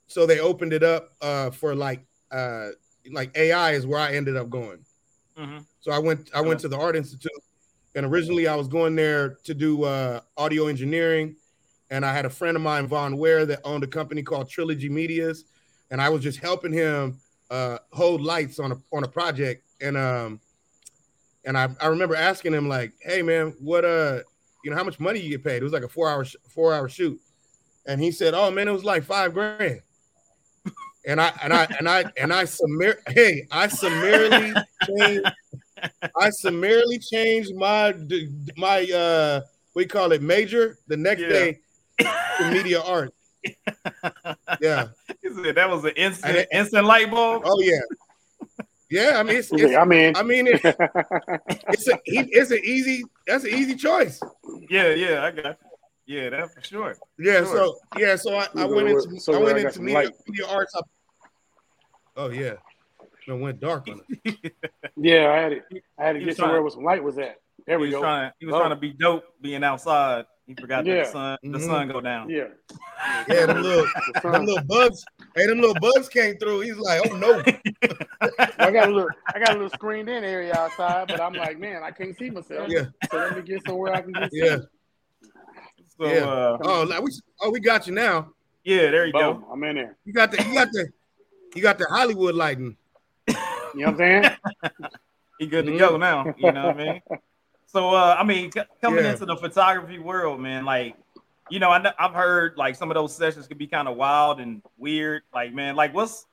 so they opened it up uh, for like uh, like AI is where I ended up going. Mm-hmm. So I went I went to the Art Institute, and originally I was going there to do uh, audio engineering, and I had a friend of mine, Von Ware, that owned a company called Trilogy Medias, and I was just helping him uh, hold lights on a on a project, and um, and I, I remember asking him like, hey man, what uh, you know, how much money you get paid? It was like a four hour four hour shoot, and he said, oh man, it was like five grand. And I and I and I and I summar hey, I summarily changed I summarily changed my my uh what you call it major the next Yeah. day to media art. Yeah. that was an instant And- instant light bulb. Oh yeah. Yeah, I mean it's, it's like, I mean, I mean it, it's a it's an easy that's an easy choice. Yeah, yeah, I got you. Yeah, that for sure. Yeah, Sure. so yeah, so I, I went into so I went I into media, light. media arts. I, oh yeah, it went dark on it. yeah, I had it. I had to He get was somewhere trying- where some light was at. There we he was go. trying he was Oh. trying to be dope being outside. He forgot that Yeah. the sun the Mhm. sun go down. Yeah. Yeah, them little The them little bugs. Hey, them little bugs came through. He's like, oh no. I got a little, I got a little screened in area outside, but I'm like, man, I can't see myself. Yeah. So let me get somewhere I can get. Yeah. So Yeah. uh Oh, like we oh we got you now. yeah, there you Boom, go. I'm in there. You got the you got the you got the Hollywood lighting. You know what I'm saying? He good to go now. You know what I mean? So uh I mean c- coming Yeah. into the photography world, man, like you know, I I've heard like some of those sessions could be kind of wild and weird. Like, man, like what's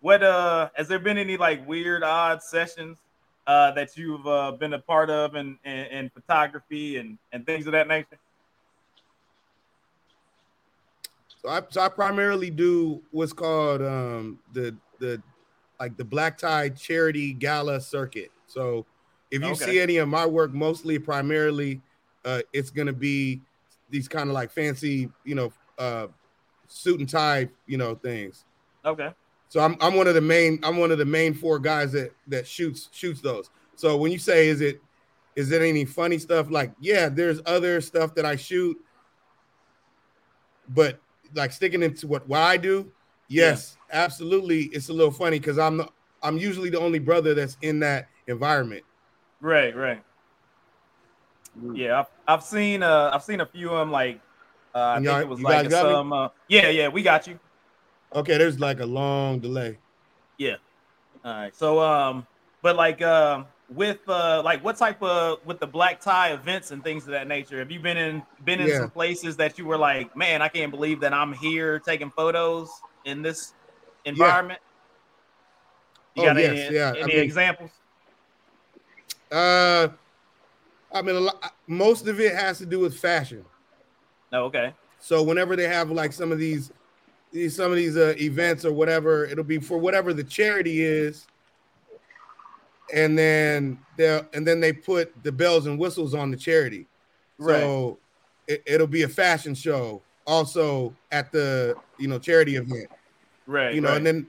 what uh has there been any like weird odd sessions uh that you've uh been a part of in in, in photography and and things of that nature? So I so I primarily do what's called um the the like the black tie charity gala circuit. So if you Okay. see any of my work, mostly primarily uh it's gonna be these kind of like fancy, you know, uh suit and tie, you know, things. Okay. So I'm I'm one of the main I'm one of the main four guys that that shoots shoots those. So when you say is it is it any funny stuff like yeah, there's other stuff that I shoot, but like sticking into what what I do, yes, absolutely, it's a little funny because I'm the, I'm usually the only brother that's in that environment. Right, right. Mm. Yeah, I've, I've seen uh I've seen a few of them like uh, I think it was like guys got me? some uh, yeah yeah we got you Okay, there's like a long delay. yeah all right so um but like um with uh like what type of with the black tie events and things of that nature have you been in been in Yeah. some places that you were like man I can't believe that I'm here taking photos in this environment you Oh, got yes, any, yeah, I any mean- examples Uh, I mean, a lot, most of it has to do with fashion. no okay So whenever they have like some of these, these some of these uh, events or whatever, it'll be for whatever the charity is, and then they and then they put the bells and whistles on the charity. So it, it'll be a fashion show also at the you know charity event, right you know, right. and then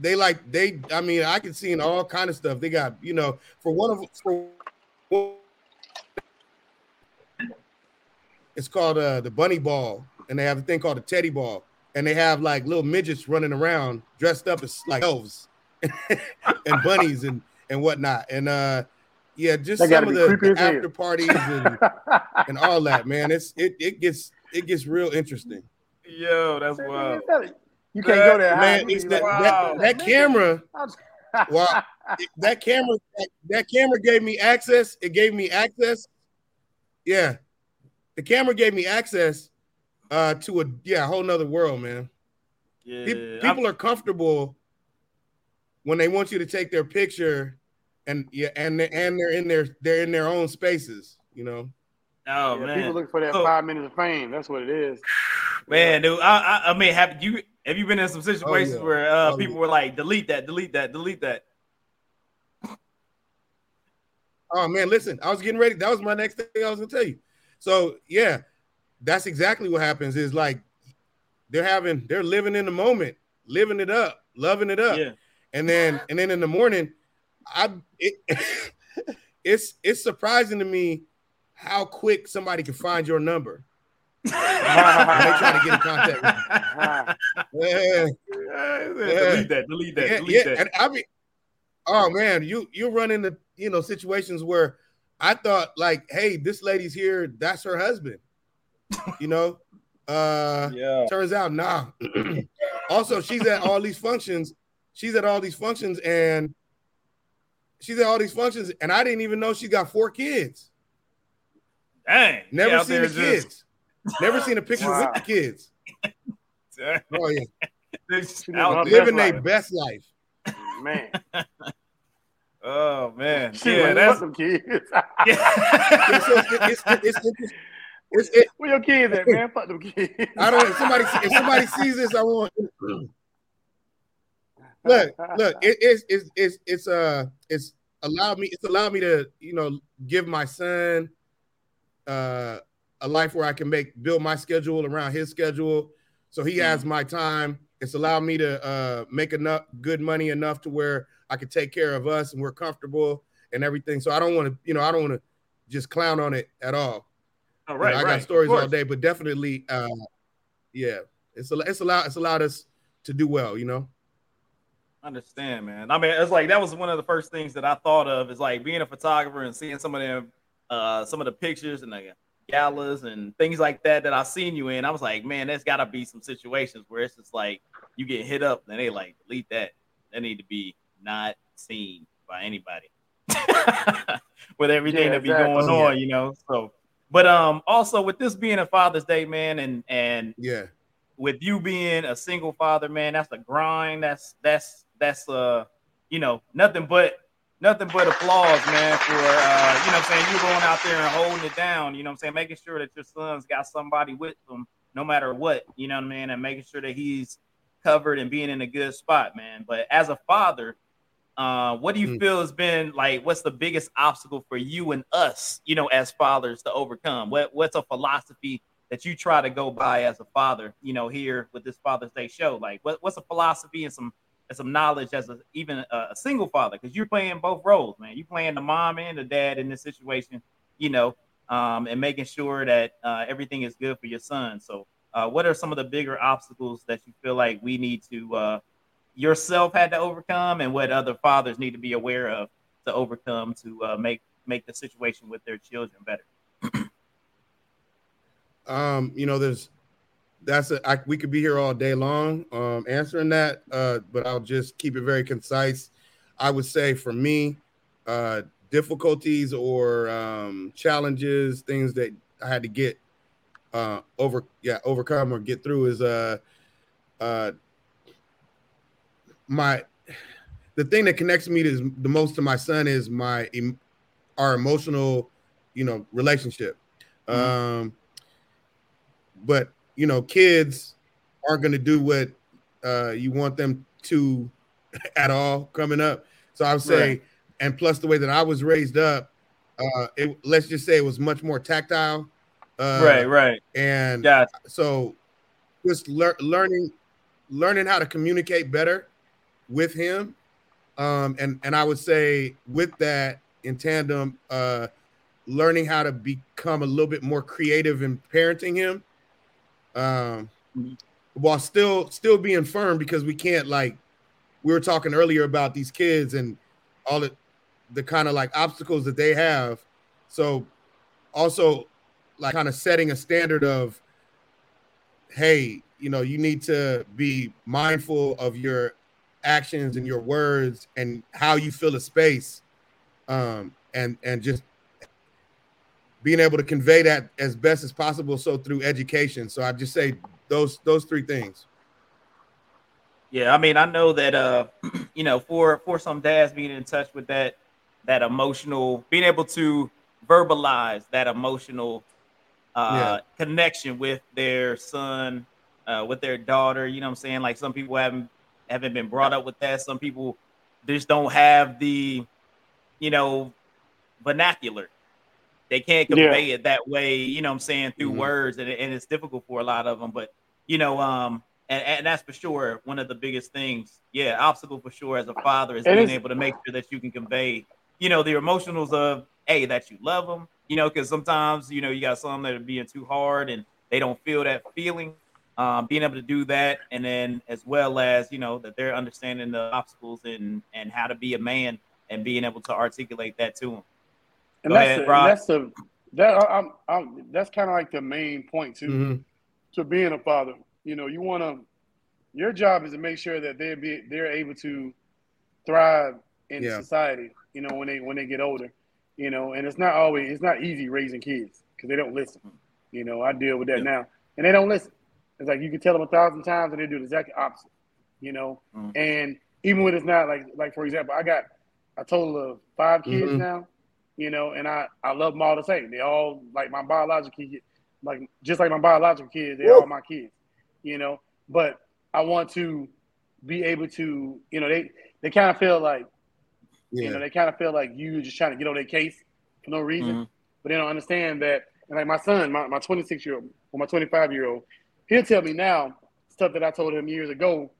they like they. I mean, I can see in all kind of stuff. They got you know for one of for it's called uh the bunny ball, and they have a thing called the teddy ball, and they have like little midgets running around dressed up as like elves and bunnies and and whatnot, and uh yeah, just That some of the, the as hell. after parties and and all that, man. It's it it gets it gets real interesting. yo that's wild You can't go there. Man, it's that, wow. that, that camera. wow. Well, that camera that, that camera gave me access. It gave me access. Yeah, the camera gave me access uh to a yeah a whole nother world, man. yeah Pe- I'm- People are comfortable when they want you to take their picture, and yeah, and they- and they're in their they're in their own spaces, you know. oh Yeah, man people looking for that Oh. five minutes of fame. That's what it is. Man, dude, I, I, I mean, have you have you been in some situations yeah. where uh, Oh, people yeah. were like, delete that, delete that, delete that? Oh man, listen, I was getting ready. That was my next thing I was gonna tell you. So yeah, that's exactly what happens. Is like they're having, they're living in the moment, living it up, loving it up, Yeah, and then and then in the morning, I it, it's it's surprising to me how quick somebody can find your number. They try to get in contact with Yeah. Delete that. Delete that. yeah, delete yeah. that. And I mean, oh man, you you run into you know situations where I thought like, hey, this lady's here, that's her husband. You know, uh, yeah. turns out nah. also, she's at all these functions. She's at all these functions, and she's at all these functions, and I didn't even know she got four kids. Dang. Never Yeah, seen the just- kids. Never seen a picture Wow. with the kids. Oh yeah, Just She out living their life. best life. Man, Oh man. she yeah, yeah, that's them kids. Yeah, it's, it's, it's, it's, it's, it's, it, Where your kids at, man? Fuck them kids. I don't. If somebody if somebody sees this, I want. Look, look. It, it's it's it's it's uh it's allowed me. It's allowed me to you know give my son uh a life where I can make build my schedule around his schedule, so he has my time. It's allowed me to uh make enough good money enough to where I can take care of us and we're comfortable and everything. So I don't want to you know I don't want to just clown on it at all. All right, You know, I right, got stories all day, but definitely, uh, yeah, it's a, it's allowed it's allowed us to do well. You know, Understand, man. I mean, it's like that was one of the first things that I thought of is like being a photographer and seeing some of them, uh, some of the pictures and the galas and things like that that I've seen you in. I was like, man, there's got to be some situations where it's just like you get hit up and they like delete that. That need to be not seen by anybody. with everything Yeah, that be exactly. going on, you know. So, but um, also with this being a Father's Day, man, and and yeah, with you being a single father, man, that's the grind. That's that's that's uh, you know, nothing but nothing but applause, man, for uh, you know what I'm saying, you going out there and holding it down, you know what I'm saying, making sure that your son's got somebody with them no matter what, you know what I mean, and making sure that he's covered and being in a good spot, man. But as a father, uh, what do you Mm. feel has been like what's the biggest obstacle for you and us, you know, as fathers to overcome? What what's a philosophy that you try to go by as a father, you know, here with this Father's Day show? Like, what, what's a philosophy and some some knowledge as a even a, a single father? Because you're playing both roles, man. You're playing the mom and the dad in this situation, you know, um, and making sure that uh, everything is good for your son. So, uh, what are some of the bigger obstacles that you feel like we need to uh, yourself had to overcome, and what other fathers need to be aware of to overcome to uh, make make the situation with their children better? um, you know, there's that's a I, we could be here all day long um, answering that, uh, but I'll just keep it very concise. I would say for me, uh, difficulties or um, challenges, things that I had to get uh, over, yeah, overcome or get through is uh, uh, my the thing that connects me to the most to my son is my our emotional, you know, relationship. Mhm. Um, but you know, kids aren't going to do what uh, you want them to at all coming up. So I would say, Right. and plus the way that I was raised up, uh, it, let's just say it was much more tactile. Uh, right, right. And Gotcha. so just lear- learning learning how to communicate better with him um and and i would say with that in tandem uh learning how to become a little bit more creative in parenting him um while still still being firm because we can't like we were talking earlier about these kids and all the the kind of like obstacles that they have. So also like kind of setting a standard of hey you know you need to be mindful of your actions and your words and how you fill a space um and and just being able to convey that as best as possible so through education so i just say those those three things Yeah, I mean, I know that uh, you know, for for some dads being in touch with that that emotional, being able to verbalize that emotional uh connection with their son, uh, with their daughter. You know what I'm saying? Like some people haven't haven't been brought up with that. Some people just don't have the, you know, vernacular. They can't Yeah. convey it that way, you know what I'm saying, through Mhm. words, and, and it's difficult for a lot of them. But you know, um, and, and that's for sure one of the biggest things. Yeah, obstacle for sure as a father is being able to make sure that you can convey, you know, the emotionals of hey that you love them, you know, because sometimes you know you got some that are being too hard and they don't feel that feeling. Um, being able to do that, and then as well as you know that they're understanding the obstacles and and how to be a man and being able to articulate that to them. And Go that's ahead, a, that's the that I'm, I'm that's kind of like the main point too mm-hmm. to being a father. You know, you want to your job is to make sure that they're be they're able to thrive in yeah. society. You know, when they when they get older. You know, and it's not always it's not easy raising kids because they don't listen. You know, I deal with that yeah. now, and they don't listen. It's like you can tell them a thousand times, and they do the exact opposite. You know, mm-hmm. and even when it's not like like for example, I got a total of five kids mm-hmm. now. You know, and I I love them all the same. They all like my biological kids, like just like my biological kids. They're all my kids. You know, but I want to be able to, you know, they they kind of feel like, yeah. you know, they kind of feel like you just trying to get on their case for no reason, mm-hmm. but they don't understand that. And like my son, my, my 26 year old or my 25 year old, he'll tell me now stuff that I told him years ago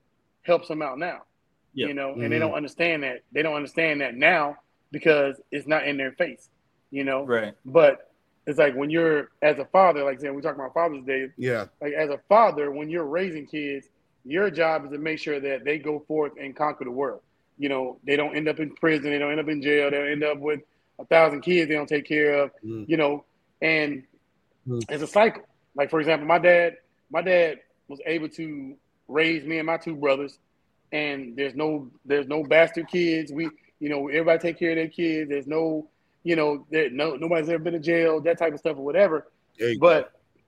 helps him out now. Yep. You know, mm-hmm. and they mm-hmm. don't understand that. They don't understand that now because it's not in their face. You know, right? But it's like when you're as a father, like saying we talk about Father's Day. Yeah. Like as a father, when you're raising kids, your job is to make sure that they go forth and conquer the world. You know, they don't end up in prison, they don't end up in jail, they don't end up with a thousand kids they don't take care of. Mm. You know, and mm. it's a cycle. Like for example, my dad, my dad was able to raise me and my two brothers, and there's no there's no bastard kids. We you know everybody take care of their kids. There's no you know there, no nobody's ever been to jail, that type of stuff or whatever. You but go.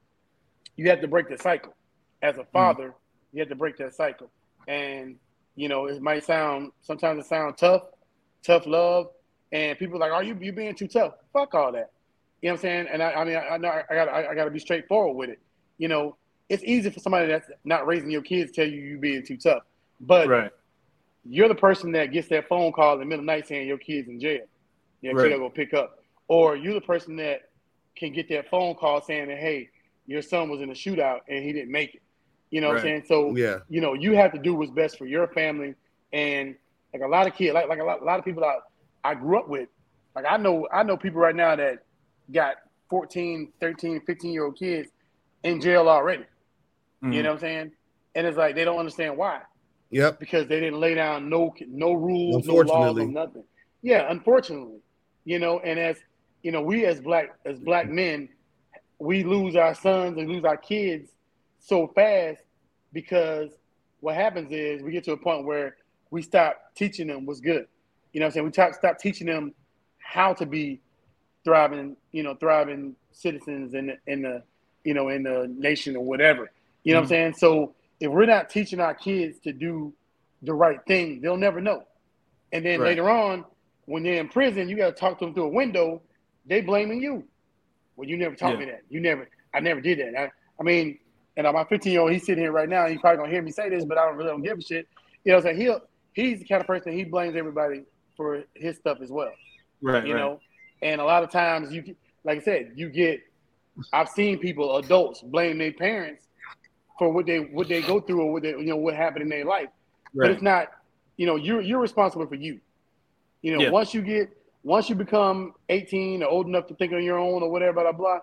you have to break the cycle as a mm. father. Mm you have to break that cycle. And you know, it might sound sometimes it sounds tough, tough love, and people are like, "Are you you being too tough?" Fuck all that. You know what I'm saying? And I, I mean, I, I know I got I, I got to be straightforward with it. You know, it's easy for somebody that's not raising your kids to tell you you being too tough, but right. You're the person that gets that phone call in the middle of the night saying your kid's in jail. Your right. kid will go pick up, or you're the person that can get that phone call saying that hey, your son was in a shootout and he didn't make it. You know right. what I'm saying? So yeah, you know, you have to do what's best for your family. And like a lot of kids, like like a lot, a lot of people that I grew up with, like I know I know people right now that got 14, 13, 15 year old kids in jail already. Mm-hmm. You know what I'm saying? And it's like they don't understand why. Yep. Because they didn't lay down no no rules, no laws, no nothing. Yeah, unfortunately. You know, and as you know, we as black as black men, we lose our sons and lose our kids so fast because what happens is we get to a point where we stop teaching them what's good. You know what I'm saying? We stop, stop teaching them how to be thriving, you know, thriving citizens in the, in the, you know, in the nation or whatever. You know mm-hmm. what I'm mm-hmm. saying? So if we're not teaching our kids to do the right thing, they'll never know. And then right. later on, when they're in prison, you got to talk to them through a window. They blaming you. Well, you never taught yeah. me that. You never. I never did that. I, I mean, and my 15 year old, he's sitting here right now. He's probably gonna hear me say this, but I don't really don't give a shit. You know, so he'll he's the kind of person he blames everybody for his stuff as well. Right. You right. know, and a lot of times you, like I said, you get. I've seen people, adults, blame their parents for what they what they go through or what they, you know what happened in their life. Right. But it's not, you know, you're you're responsible for you. You know, yeah. once you get once you become 18 or old enough to think on your own or whatever, blah blah blah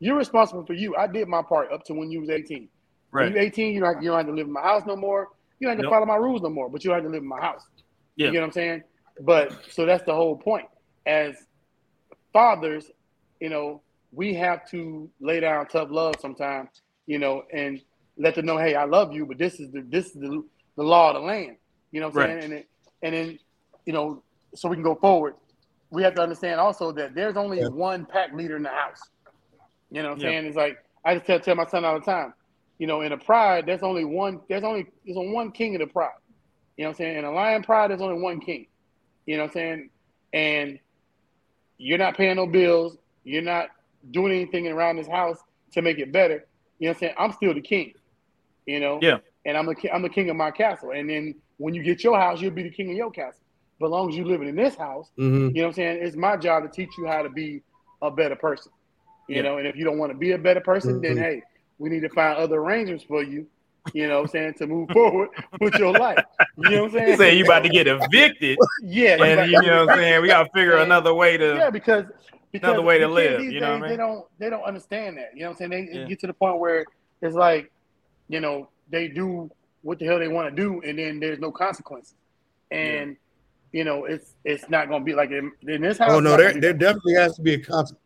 you're responsible for you. I did my part up to when you was 18. Right. When you're 18, you don't, you don't have to live in my house no more. You don't have to nope. follow my rules no more, but you don't have to live in my house. Yeah. You get what I'm saying? But so that's the whole point. As fathers, you know, we have to lay down tough love sometimes, you know, and let them know, hey, I love you, but this is the this is the, the law of the land. You know what I'm right. saying? And it, and then, you know, so we can go forward. We have to understand also that there's only yeah. one pack leader in the house. You know what I'm saying? It's like I just tell, tell my son all the time. You know, in a pride, there's only one. There's only there's only one king of the pride. You know what I'm saying? In a lion pride, there's only one king. You know what I'm saying? And you're not paying no bills. You're not doing anything around this house to make it better. You know what I'm saying? I'm still the king. You know? Yeah. And I'm the I'm the king of my castle. And then when you get your house, you'll be the king of your castle. But as long as you're living in this house, mm-hmm. you know what I'm saying? It's my job to teach you how to be a better person. You yeah. know, and if you don't want to be a better person, mm-hmm. then hey, we need to find other arrangements for you. You know, what I'm saying to move forward with your life. You know what I'm saying? Saying you about to get evicted. yeah, and you know what I'm saying. We got to figure another way to. Yeah, because because Another way to live, you know what I mean? They don't they don't understand that. You know what I'm saying? They Yeah. get to the point where it's like, you know, they do what the hell they want to do, and then there's no consequences. And you know, it's it's not gonna be like in, in this house. Oh no, there there definitely has to be a consequence.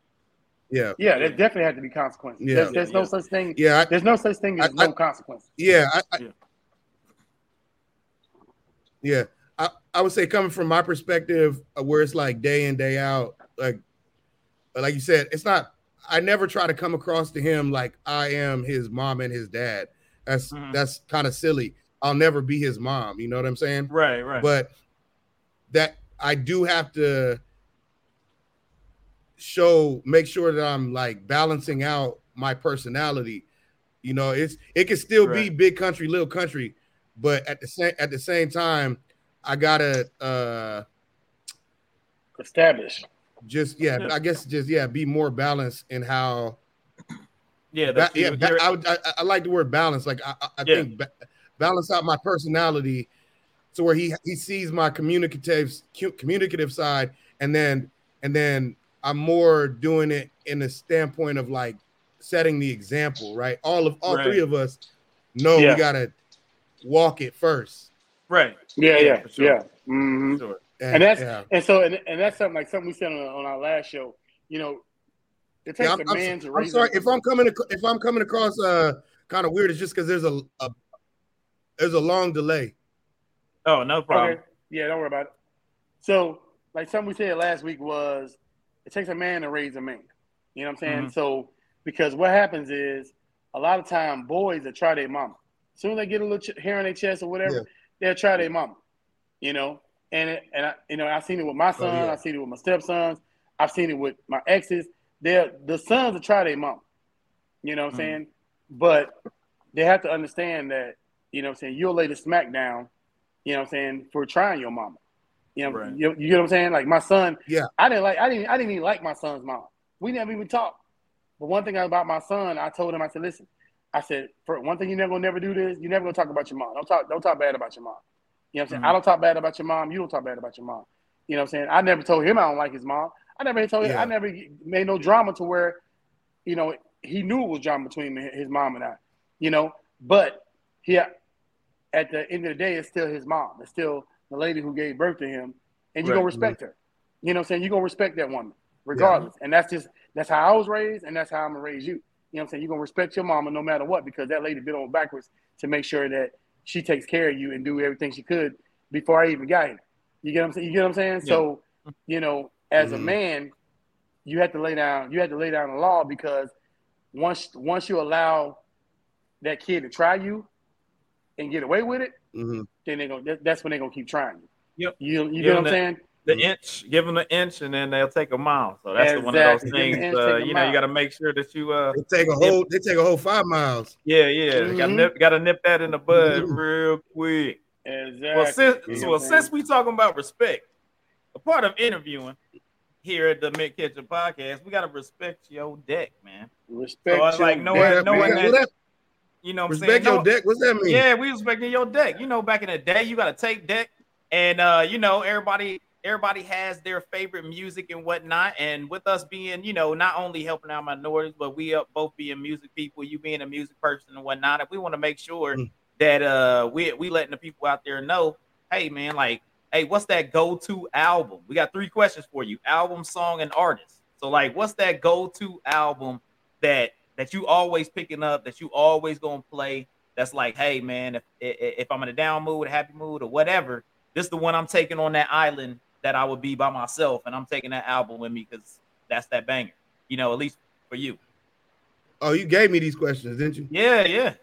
Yeah, yeah, there definitely has to be consequences. Yeah. There's, there's no Yeah. such thing. yeah, I, There's no such thing as I- no consequences. yeah, I, I, Yeah. yeah. I, I would say coming from my perspective, uh, where it's like day in day out, like like you said, it's not. I never try to come across to him like I am his mom and his dad. That's Mhm. that's kind of silly. I'll never be his mom. You know what I'm saying? Right, right. but that I do have to show make sure that I'm like balancing out my personality. You know, it's it can still be big country, little country, but at the same at the same time, I gotta uh Established. just yeah, Yeah. I guess just yeah, be more balanced in how yeah, ba- yeah, ba- I, would- I, I like the word balance. Like I, I- I Yeah. think ba- balance out my personality to where he he sees my communicative communicative side, and then and then I'm more doing it in the standpoint of like setting the example. Right, all of all Right. three of us know Yeah. we gotta walk it first. right. Yeah, Yeah, yeah, for sure. yeah. Mhm. Sure. And that's yeah, and so and, and that's something like something we said on, on our last show. You know, it takes Yeah, a I'm, I'm, man to I'm sorry if I'm coming ac- if I'm coming across uh kind of weird. It's just because there's a, a there's a long delay. Oh, no problem. Okay. Yeah, don't worry about it. So, like something we said last week was, it takes a man to raise a man. You know what I'm saying? Mhm. So, because what happens is, a lot of time boys that try their mama. As soon as they get a little ch- hair on their chest or whatever, Yeah. they'll try their mama. You know, and it, and I, you know, I've seen it with my son. Oh, yeah. I've seen it with my stepsons. I've seen it with my exes. They're the sons will try their mom. You know what I'm Mhm. saying? But they have to understand that, you know what I'm saying, you'll lay the smack down, you know what I'm saying, for trying your mama. You know, Right. you, you get what I'm saying? Like my son, Yeah. I didn't like I didn't I didn't even like my son's mom. We never even talked. But one thing about my son, I told him, I said, listen, I said, for one thing you never gonna never do this, you're never gonna talk about your mom. Don't talk, don't talk bad about your mom. You know what I'm saying? Mhm. I don't talk bad about your mom, you don't talk bad about your mom. You know what I'm saying? I never told him I don't like his mom. I never told Yeah. I never made no drama to where, you know, he knew it was drama between me- his mom and I. You know, but he at the end of the day, it's still his mom. It's still the lady who gave birth to him, and you're Right. gonna respect her. You know what I'm saying? You're gonna respect that woman, regardless. And that's just that's how I was raised, and that's how I'm gonna raise you. You know what I'm saying? You're gonna respect your mama no matter what, because that lady bit on backwards to make sure that she takes care of you and do everything she could before I even got here. You get what I'm saying? You get what I'm saying? So, mm-hmm. you know, as a Mhm. man, you have to lay down you have to lay down the law because once once you allow that kid to try you and get away with it, Mhm. then they gonna that- that's when they're gonna keep trying you. Yep. You you Give get what I'm them saying? The inch, give them the inch, and then they'll take a mile. So that's the one of those Give 'em the things. inch, Uh, you know, you got to make sure that you, uh, They take a whole they take a whole five miles. yeah, yeah, got to Mhm. nip, got to nip that in the bud Mhm. real quick. Exactly. Well, since You know well, what since we talking about respect, a part of interviewing here at the Mint Ketchup Podcast, we gotta respect your deck, man. respect so it's like your no man. one- no one man, that- You know, what I'm respect saying? your No- deck. What's that mean? Yeah, we respecting your deck. You know, back in the day, you got to take deck, and uh, you know, everybody everybody has their favorite music and whatnot. And with us being, you know, not only helping out minorities, but we up both being music people, you being a music person and whatnot. If we want to make sure Mm. that uh we we letting the people out there know, hey man, like, hey, what's that go-to album? We got three questions for you: album, song, and artist. So, like, what's that go-to album that that you always picking up, that you always gonna play? That's like, hey man, if if, if I'm in a down mood, a happy mood, or whatever, this is the one I'm taking on that island that I would be by myself, and I'm taking that album with me because that's that banger. You know, at least for you. Oh, you gave me these questions, didn't you? Yeah, yeah.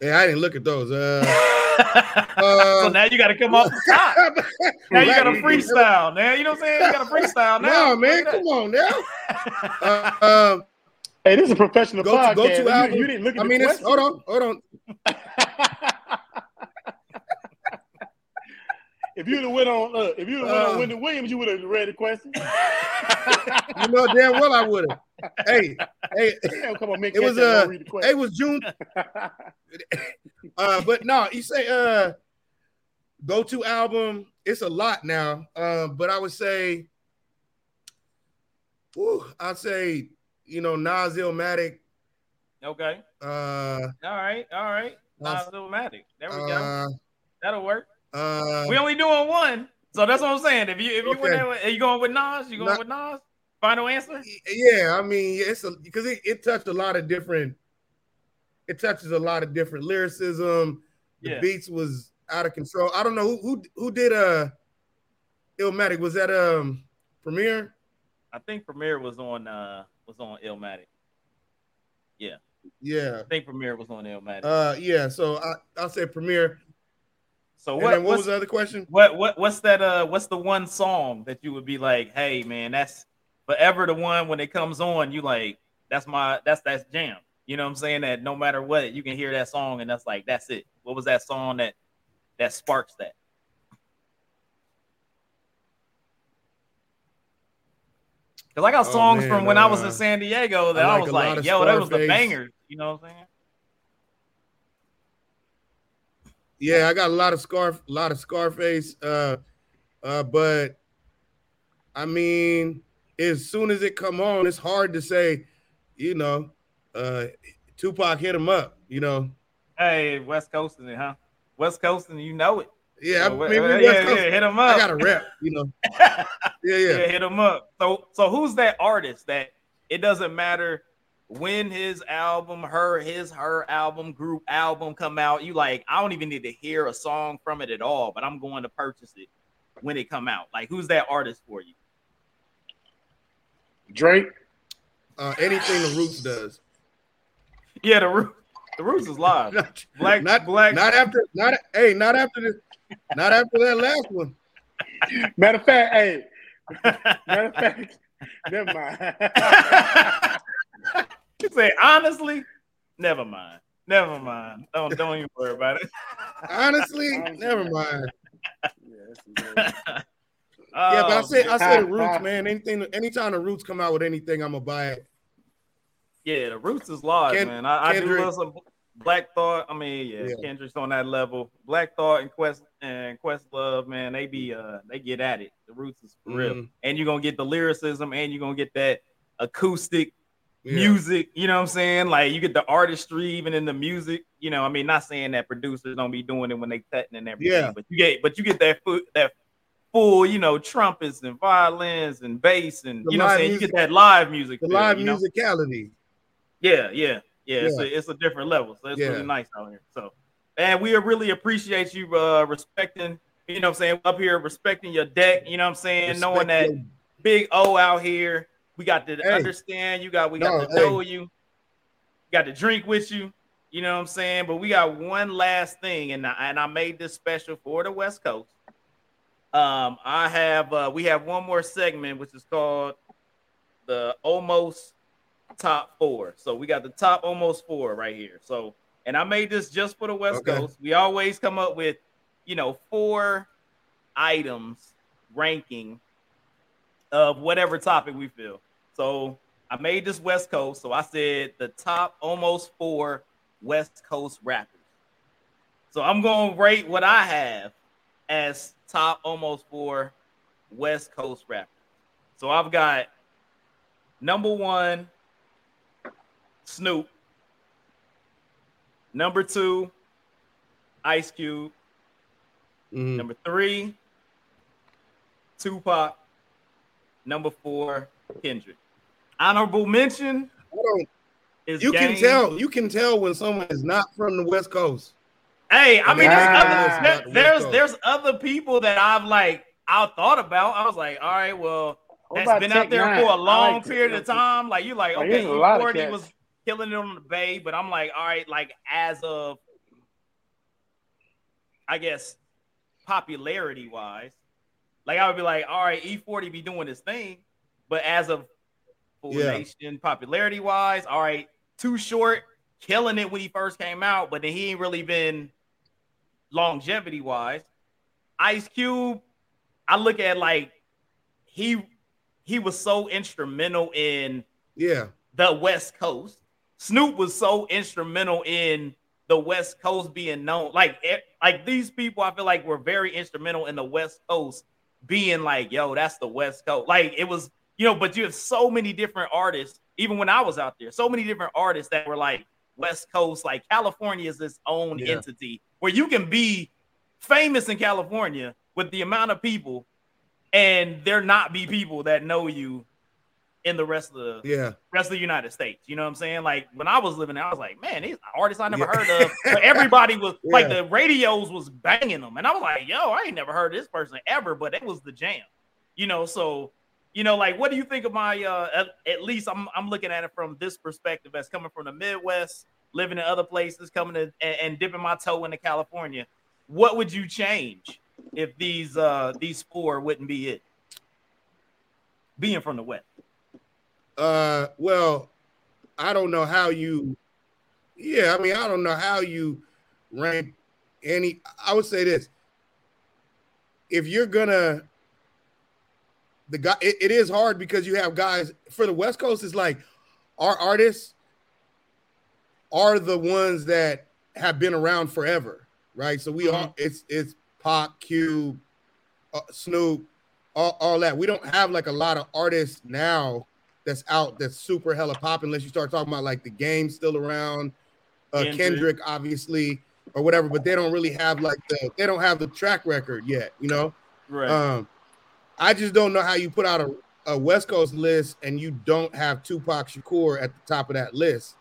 Yeah, I didn't look at those. Uh, so uh now you got to come off the top. Now you got to freestyle. Now you know what I'm saying. You got to freestyle now. No, man, come on now. Uh, um, Hey, this is a professional Go to- podcast. go to You- album. you, didn't look at I the mean, it's, question. hold on, hold on. if you'd have went on, uh, if you'd have went Uh, on Wendy Williams, you would have read the question. You know damn well I would have. Hey, hey, come on, Mick, It was, catch that, uh, don't it was June. Uh, but no, you say uh, go to album. It's a lot now. Uh, but I would say Woo, I'd say, you know, Nas Illmatic. Okay. Uh, All right. All right. Nas- Nas Illmatic. There we go. uh, That'll work. uh, We only doing one, so that's what I'm saying. If you if you okay. went there, are you going with Nas? You going Not- with Nas? Final answer? yeah, I mean, it's a because it, it touched a lot of different. It touches a lot of different lyricism. The Yeah. beats was out of control. I don't know who who who did uh Illmatic. Was that um Premier? I think Premier was on uh was on Illmatic. Yeah. Yeah. I think Premier was on Illmatic. Uh yeah. So I I'll say Premier. so what what was the other question? what what what's that uh what's the one song that you would be like, hey man, that's forever the one when it comes on, you like that's my that's that's jam. You know what I'm saying? That no matter what, you can hear that song and that's like that's it. What was that song that that sparks that? Cause I got Oh, songs man, from when I was uh, in San Diego that I I, was like, yo, that was the bangers. You know what I'm saying? Yeah, I got a lot of scarf, a lot of Scarface. Uh, uh, but I mean, as soon as it come on, it's hard to say, you know, uh, Tupac hit him up. You know, Hey, West Coasting it, huh? West Coasting, you know it. yeah, I So, mean, uh, yeah, yeah, hit I up. got a rep. You know, yeah. yeah, yeah. hit him up. So, so who's that artist that it doesn't matter when his album, her, his, her album, group album come out? You like, I don't even need to hear a song from it at all, but I'm going to purchase it when it come out. Like, who's that artist for you? Drake. Uh, anything the Roots does. Yeah, the Roots. The Roots is live. Not, Black, not, black. not after, not hey, not after this, not after that last one. Matter of fact, hey. Matter of fact, never mind. you say honestly, never mind. Never mind. Don't don't even worry about it. Honestly, Honestly, never mind. Yeah, Yeah, but I Oh, say I say the. Roots, man. Anything, anytime the Roots come out with anything, I'm gonna buy it. Yeah, the roots is live, Ken- man. I, I do Kendrick. love some Black Thought. I mean, yeah, Yeah. Kendrick's on that level. Black Thought and Quest and Questlove, man, they be uh they get at it. The roots is for real. Mhm. And you're gonna get the lyricism and you're gonna get that acoustic Yeah. music, you know what I'm saying? Like you get the artistry even in the music. You know, I mean, not saying that producers don't be doing it when they cutting and everything, Yeah. but you get but you get that foot that full, you know, trumpets and violins and bass and The you know saying? You get that live music. The feel, live you know? musicality. Yeah, yeah, yeah. It's, a, it's a different level. So it's Yeah. really nice out here. So, and we really appreciate you uh, respecting, you know what I'm saying, up here, respecting your deck, you know what I'm saying, knowing that big O out here. We got to Hey. understand you, got we got No, to hey. know you, got to drink with you, you know what I'm saying? But we got one last thing, and I, and I made this special for the West Coast. Um, I have uh, we have one more segment which is called the almost top four. So we got the top almost four right here. So, and I made this just for the West Okay. Coast. We always come up with, you know, four items ranking of whatever topic we feel. So I made this West Coast. So I said the top almost four West Coast rappers. So I'm going to rate what I have as top almost four West Coast rappers. So I've got number one, Snoop. Number two, Ice Cube. Mhm. Number three, Tupac. Number four, Kendrick. Honorable mention I don't- is You can tell. You can tell when someone is not from the West Coast. Hey, I mean, there's, other, Not there- the there's there's other people that I've like I thought about. I was like, all right, well, that's been out there Nine? for a long like Tech period of time. Like you're Like, okay, there's a E40 was killing it on the Bay, but I'm like, all right, like as of I guess popularity wise, like I would be like, all right, E40 be doing his thing, but as of Full Yeah. Popularity wise, all right, too short, killing it when he first came out, but then he ain't really been longevity wise. Ice Cube, I look at like he he was so instrumental in Yeah. the West Coast. Snoop was so instrumental in the West Coast being known. Like, like these people, I feel like were very instrumental in the West Coast being like, yo, that's the West Coast. Like it was you know, but you have so many different artists, even when I was out there, so many different artists that were like West Coast, like California is its own Yeah. entity where you can be famous in California with the amount of people and there not be people that know you in the rest of the Yeah. rest of the United States. You know what I'm saying? Like when I was living there, I was like, man, these artists I never Yeah. heard of. But everybody was like the radios was banging them. And I was like, yo, I ain't never heard of this person ever, but it was the jam. You know, so you know, like what do you think of my uh at, at least I'm I'm looking at it from this perspective as coming from the Midwest, living in other places, coming to and, and dipping my toe into California. What would you change if these uh these four wouldn't be it? Being from the West. Uh, well, I don't know how you. Yeah, I mean, I don't know how you rank any. I would say this: if you're gonna, the guy, it, it is hard because you have guys for the West Coast. It's like our artists are the ones that have been around forever, right? So we all it's it's Pop, Cube, uh, Snoop, all, all that. We don't have like a lot of artists now that's out that's super hella pop unless you start talking about like the game still around, uh, Kendrick. Kendrick. obviously or whatever, but they don't really have like the they don't have the track record yet, you know. Right. Um, I just don't know how you put out a, a West Coast list and you don't have Tupac Shakur at the top of that list.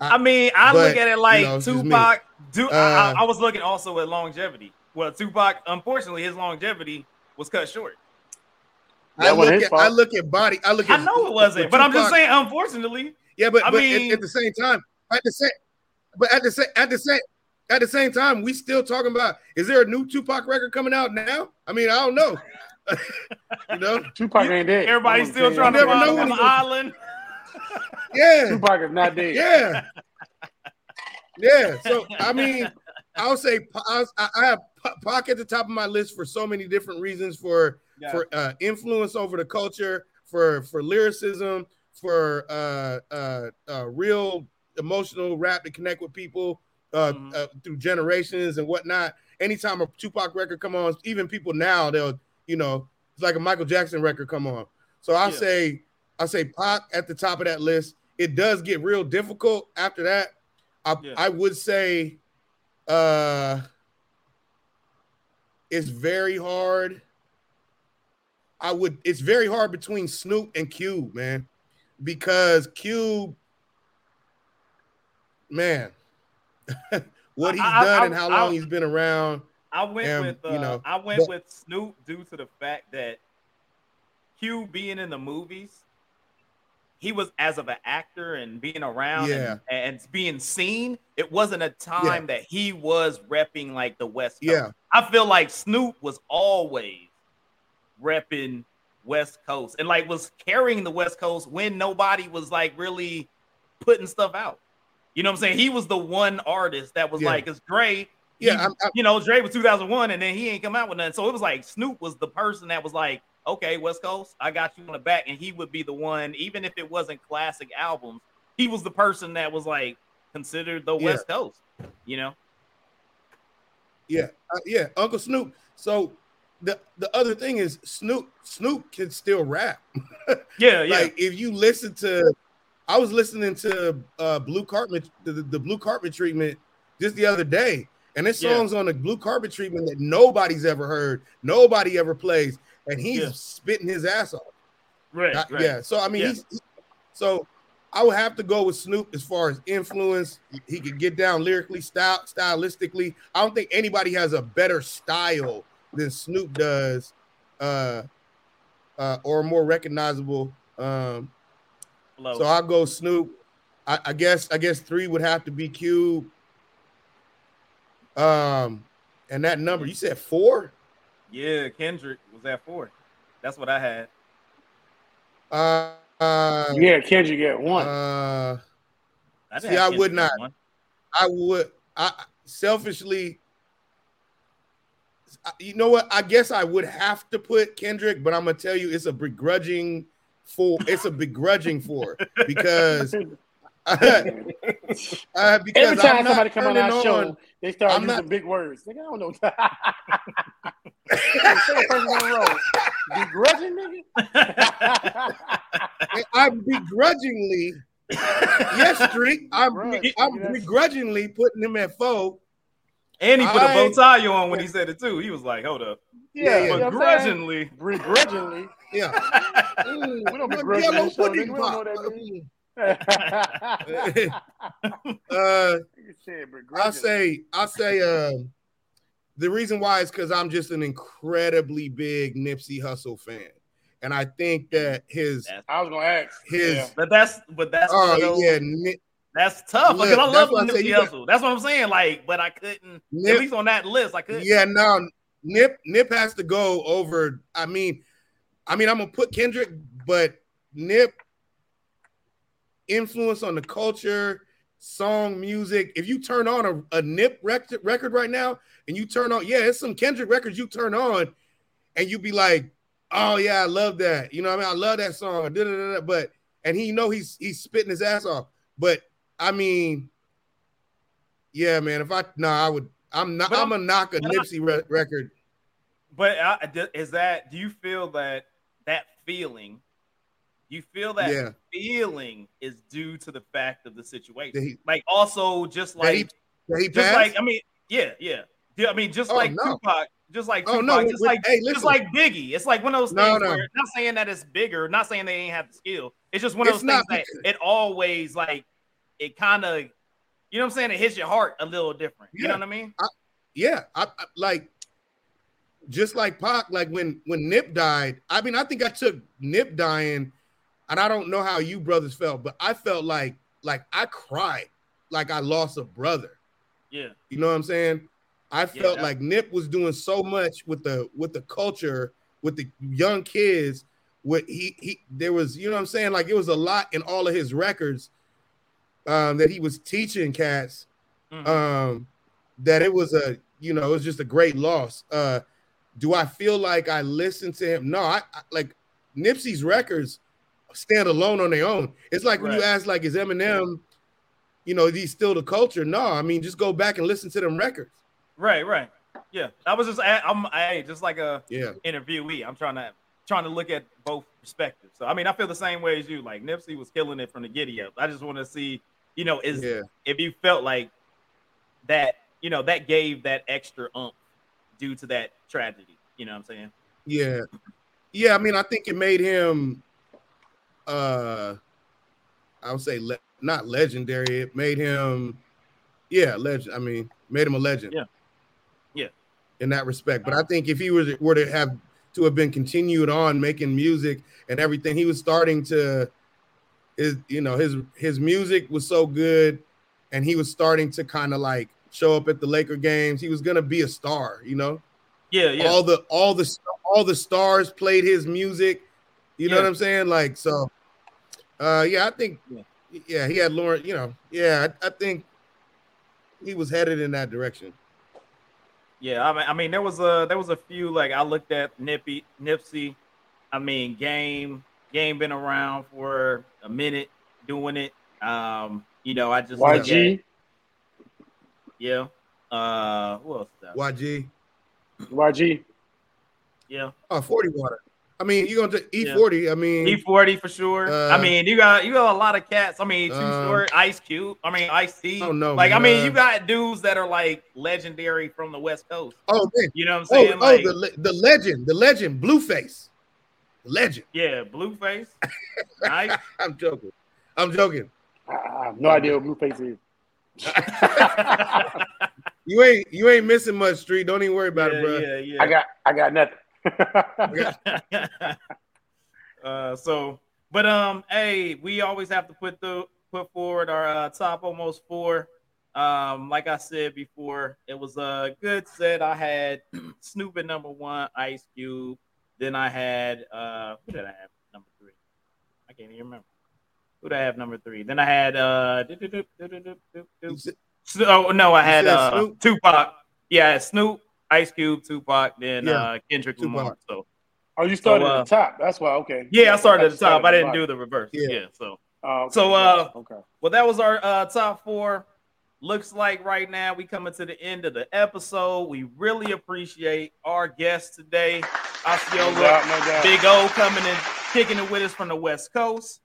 I mean, I but, look at it like you know, it's just me. Tupac. Do I, Uh, I was looking also at longevity. Well, Tupac, unfortunately, his longevity was cut short. I look at. I look at body. I look At, I know it wasn't, with but I'm just saying, unfortunately, Yeah, but, I but at- mean- at, the same time, at the same, but at the same, at the same, at the same time, we still talking about is there a new Tupac record coming out now? I mean, I don't know. you know, Tupac ain't dead. everybody's still trying to never find know him on when the island. yeah, Tupac is not dead. yeah, yeah. So I mean, I'll say I, I have Pac at the top of my list for so many different reasons for Yeah. for uh, influence over the culture, for for lyricism, for uh, uh, uh, real emotional rap to connect with people uh, Mhm. uh, through generations and whatnot. Anytime a Tupac record come on, even people now they'll you know it's like a Michael Jackson record come on. So I'll Yeah. say I'll say Pac at the top of that list. It does get real difficult after that. I, Yeah. I would say uh it's very hard. I would it's very hard between Snoop and Cube, man. Because Cube, man, what he's I- I- done I- and how I- long he's been around. I went And, with uh, you know, I went but- with Snoop due to the fact that Cube being in the movies, he was as of an actor and being around Yeah. and, and being seen. It wasn't a time that he was repping like the West Coast. Yeah, I feel like Snoop was always repping West Coast and like was carrying the West Coast when nobody was like really putting stuff out. You know what I'm saying? He was the one artist that was Yeah. like, it's Dre. he- yeah. I'm, I'm, you know, Dre was 2001 and then he ain't come out with nothing. So it was like Snoop was the person that was like, okay, West Coast, I got you on the back. And he would be the one, even if it wasn't classic albums, he was the person that was like considered the Yeah. West Coast, you know? Yeah, uh, yeah, Uncle Snoop. So the the other thing is Snoop Snoop can still rap. Yeah, yeah. Like if you listen to, I was listening to uh Blue Carpet the, the, Blue Carpet treatment just the other day, and this Yeah. song's on the Blue Carpet treatment that nobody's ever heard, nobody ever plays, and he's Yeah. spitting his ass off. right, right. Yeah. So I mean, Yeah. he's he- so I would have to go with Snoop as far as influence. He could get down lyrically, style, stylistically. I don't think anybody has a better style than Snoop does, uh, uh, or more recognizable. Um, so I'll go Snoop. I, I guess I guess three would have to be Cube. Um, and that number you said four. Yeah, Kendrick was at four. That's what I had. Uh, uh, Yeah, Kendrick get one. uh, I See, I would not. one. I would. I selfishly. You know what? I guess I would have to put Kendrick, but I'm gonna tell you, it's a begrudging four. It's a begrudging four because uh, because Every time I'm somebody come on our turning show, they start I'm using not- big words. Like, I don't know. Second person in a row. Begrudging nigga. I'm begrudgingly, yes, Street. I'm, Grudge, I'm nigga, that's- begrudgingly putting him at foe. and he put a bow I- tie on when he said it too. He was like, "Hold up, Yeah, Yeah, yeah. you know what I'm saying? begrudgingly." Begrudgingly. Yeah. We don't begrudge that show, pudding. We don't know that means. Uh, I say, I say, um, the reason why is because I'm just an incredibly big Nipsey Hussle fan, and I think that his That's- I was gonna ask. his Yeah. But that's but that's oh those- yeah, Nip, that's tough because Look, I love why I say Nipsey you got- Hussle. That's what I'm saying. Like, but I couldn't at Nip least on that list. I couldn't. Yeah, no, Nip Nip has to go over. I mean, I mean, I'm gonna put Kendrick, but Nip influence on the culture, song, music. If you turn on a, a Nip record record right now, and you turn on, yeah, it's some Kendrick records you turn on, and you be like, oh yeah, I love that. You know, what I mean, I love that song. da-da-da-da, But and he know he's he's spitting his ass off. But I mean, yeah, man. If I no, I would. I'm not. But I'm gonna knock a Nipsey re- record. But uh, is that? Do you feel that that feeling? You feel that Yeah. feeling is due to the fact of the situation. He- like also just That he, like he just like I mean, yeah, yeah. Yeah, I mean, just Oh, like no. Tupac, just like Oh, no, just like hey, just like Biggie. It's like one of those No, things no. where not saying that it's bigger, not saying they ain't have the skill. It's just one of It's those things not that it always like it kind of, you know what I'm saying? It hits your heart a little different. You know what I mean? yeah, I, I like just like Pac. Like when when Nip died. I mean, I think I took Nip dying, and I don't know how you brothers felt, but I felt like like I cried, like I lost a brother. Yeah. You know what I'm saying? I felt like Nip was doing so much with the with the culture, with the young kids. What he he there was, you know what I'm saying? Like it was a lot in all of his records um, that he was teaching cats. Mhm. Um, that it was a you know it was just a great loss. Uh, do I feel like I listened to him? No, I, I like Nipsey's records stand alone on their own. It's like when you ask like is Eminem, you know, he's still the culture? No, I mean just go back and listen to them records. Right, right. Yeah. I was just I'm I just like a Yeah. interviewee. I'm trying to trying to look at both perspectives. So I mean, I feel the same way as you. Like Nipsey was killing it from the giddy up. I just want to see, you know, is Yeah. if you felt like that, you know, that gave that extra umph due to that tragedy. You know what I'm saying? Yeah. Yeah, I mean, I think it made him uh I would say le- not legendary. It made him yeah, legend. I mean, made him a legend. Yeah. Yeah. In that respect. But I think if he was were to have to have been continued on making music and everything, he was starting to his you know, his his music was so good and he was starting to kind of like show up at the Laker games. He was going to be a star, you know? Yeah, yeah. all the all the all the stars played his music. You know what I'm saying? Like so. Uh, yeah, I think. Yeah. Yeah, he had Lauren. You know, yeah, I, I think he was headed in that direction. Yeah, I mean, I mean, there was a there was a few like I looked at Nippy Nipsey. I mean, game game been around for a minute doing it. Um, you know, I just look at- YG, yeah. Uh, who else? Is that? YG. YG. Yeah, Oh, 40 water. I mean, you're gonna take Yeah. E40. I mean, E forty for sure. Uh, I mean, you got you got a lot of cats. I mean, Too um, Short, Ice Cube. I mean, Ice T. I Oh no, know, Like, I mean, you got dudes that are like legendary from the West Coast. oh man, You know what I'm oh, saying? oh like, the le- the legend, the legend, Blueface, legend. yeah, Blueface. nice. I'm joking. I'm joking. I, I have no idea what Blueface is. You ain't you ain't missing much, street. Don't even worry about it, bro. yeah, yeah, I got I got nothing. uh, so, but um, hey, we always have to put the put forward our uh, top almost four. Um, like I said before, it was a good set. I had Snoop at number one, Ice Cube. Then I had uh, who did I have number three? I can't even remember. Who did I have number three? Then I had uh, You said- Sno- oh no, I had uh, Snoop? Tupac. Yeah, Snoop, Ice Cube, Tupac, then Yeah. uh, Kendrick Tupac. Lamar. So Oh, you started So, uh, at the top. That's why. Okay. yeah, I started at the top. I didn't do the reverse. Yeah. Yeah. So Oh, okay. So, uh, okay. well, that was our uh, top four. Looks like right now we coming to the end of the episode. We really appreciate our guest today. Osceola, No doubt, no doubt. Big O coming and kicking it with us from the West Coast.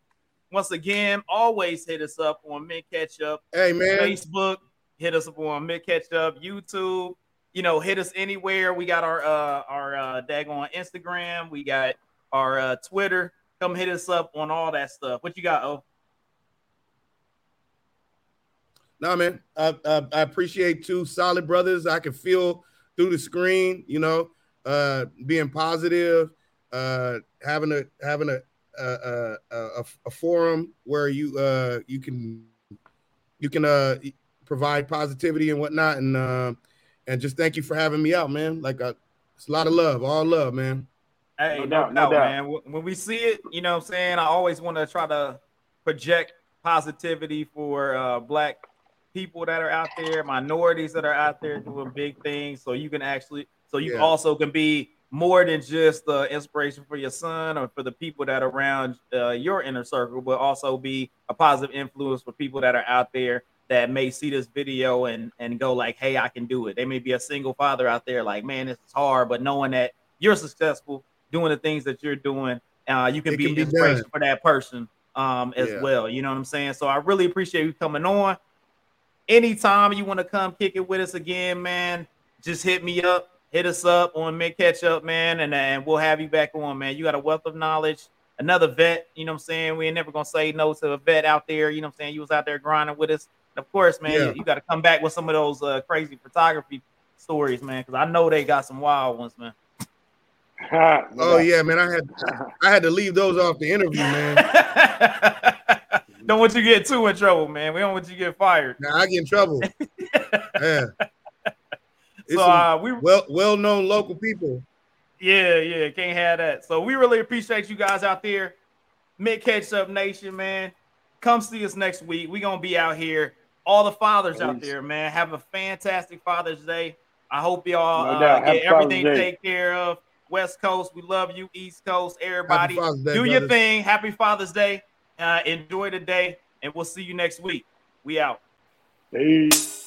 Once again, always hit us up on Mint Ketchup Hey man, Facebook. Hit us up on Mint Ketchup YouTube. You know, hit us anywhere. We got our uh our uh daggone Instagram. We got our uh Twitter. Come hit us up on all that stuff. What you got? Oh, No, man. I, I, I appreciate two solid brothers. I can feel through the screen, you know, uh, being positive, uh, having a having a a, a, a, a forum where you uh, you can you can uh, provide positivity and whatnot, and uh, and just thank you for having me out, man. Like uh, it's a lot of love, all love, man. Hey, No no, doubt, doubt, no doubt. man. When we see it, you know what I'm saying? I always want to try to project positivity for uh, black people that are out there, minorities that are out there doing big things. So you can actually, so you Yeah. also can be more than just the inspiration for your son or for the people that are around uh, your inner circle, but also be a positive influence for people that are out there that may see this video and and go like, "Hey, I can do it." They may be a single father out there, like, "Man, this is hard," but knowing that you're successful doing the things that you're doing, uh, you can It be an inspiration for that person um, as Yeah. well. You know what I'm saying? So I really appreciate you coming on. Anytime you want to come kick it with us again, man, just hit me up, hit us up on Mint Ketchup, man, and, and we'll have you back on, man. You got a wealth of knowledge, another vet, you know what I'm saying? We ain't never gonna say no to a vet out there, you know what I'm saying? You was out there grinding with us. And of course, man, Yeah. you, you got to come back with some of those uh, crazy photography stories, man, because I know they got some wild ones, man. Oh yeah, man. I had I had to leave those off the interview, man. don't want you to get too in trouble, man. We don't want you to get fired. Now I get in trouble. Yeah. It's so uh, we well well known local people. Yeah, yeah, can't have that. So we really appreciate you guys out there. Mint Ketchup Nation, man. Come see us next week. we gonna be out here. All the fathers out there, man. Have a fantastic Father's Day. I hope y'all No uh, get Happy everything Day. taken care of. West Coast, we love you. East Coast, everybody. Day, Do your thing. Happy Father's Day. Uh, enjoy the day, and we'll see you next week. We out. Peace.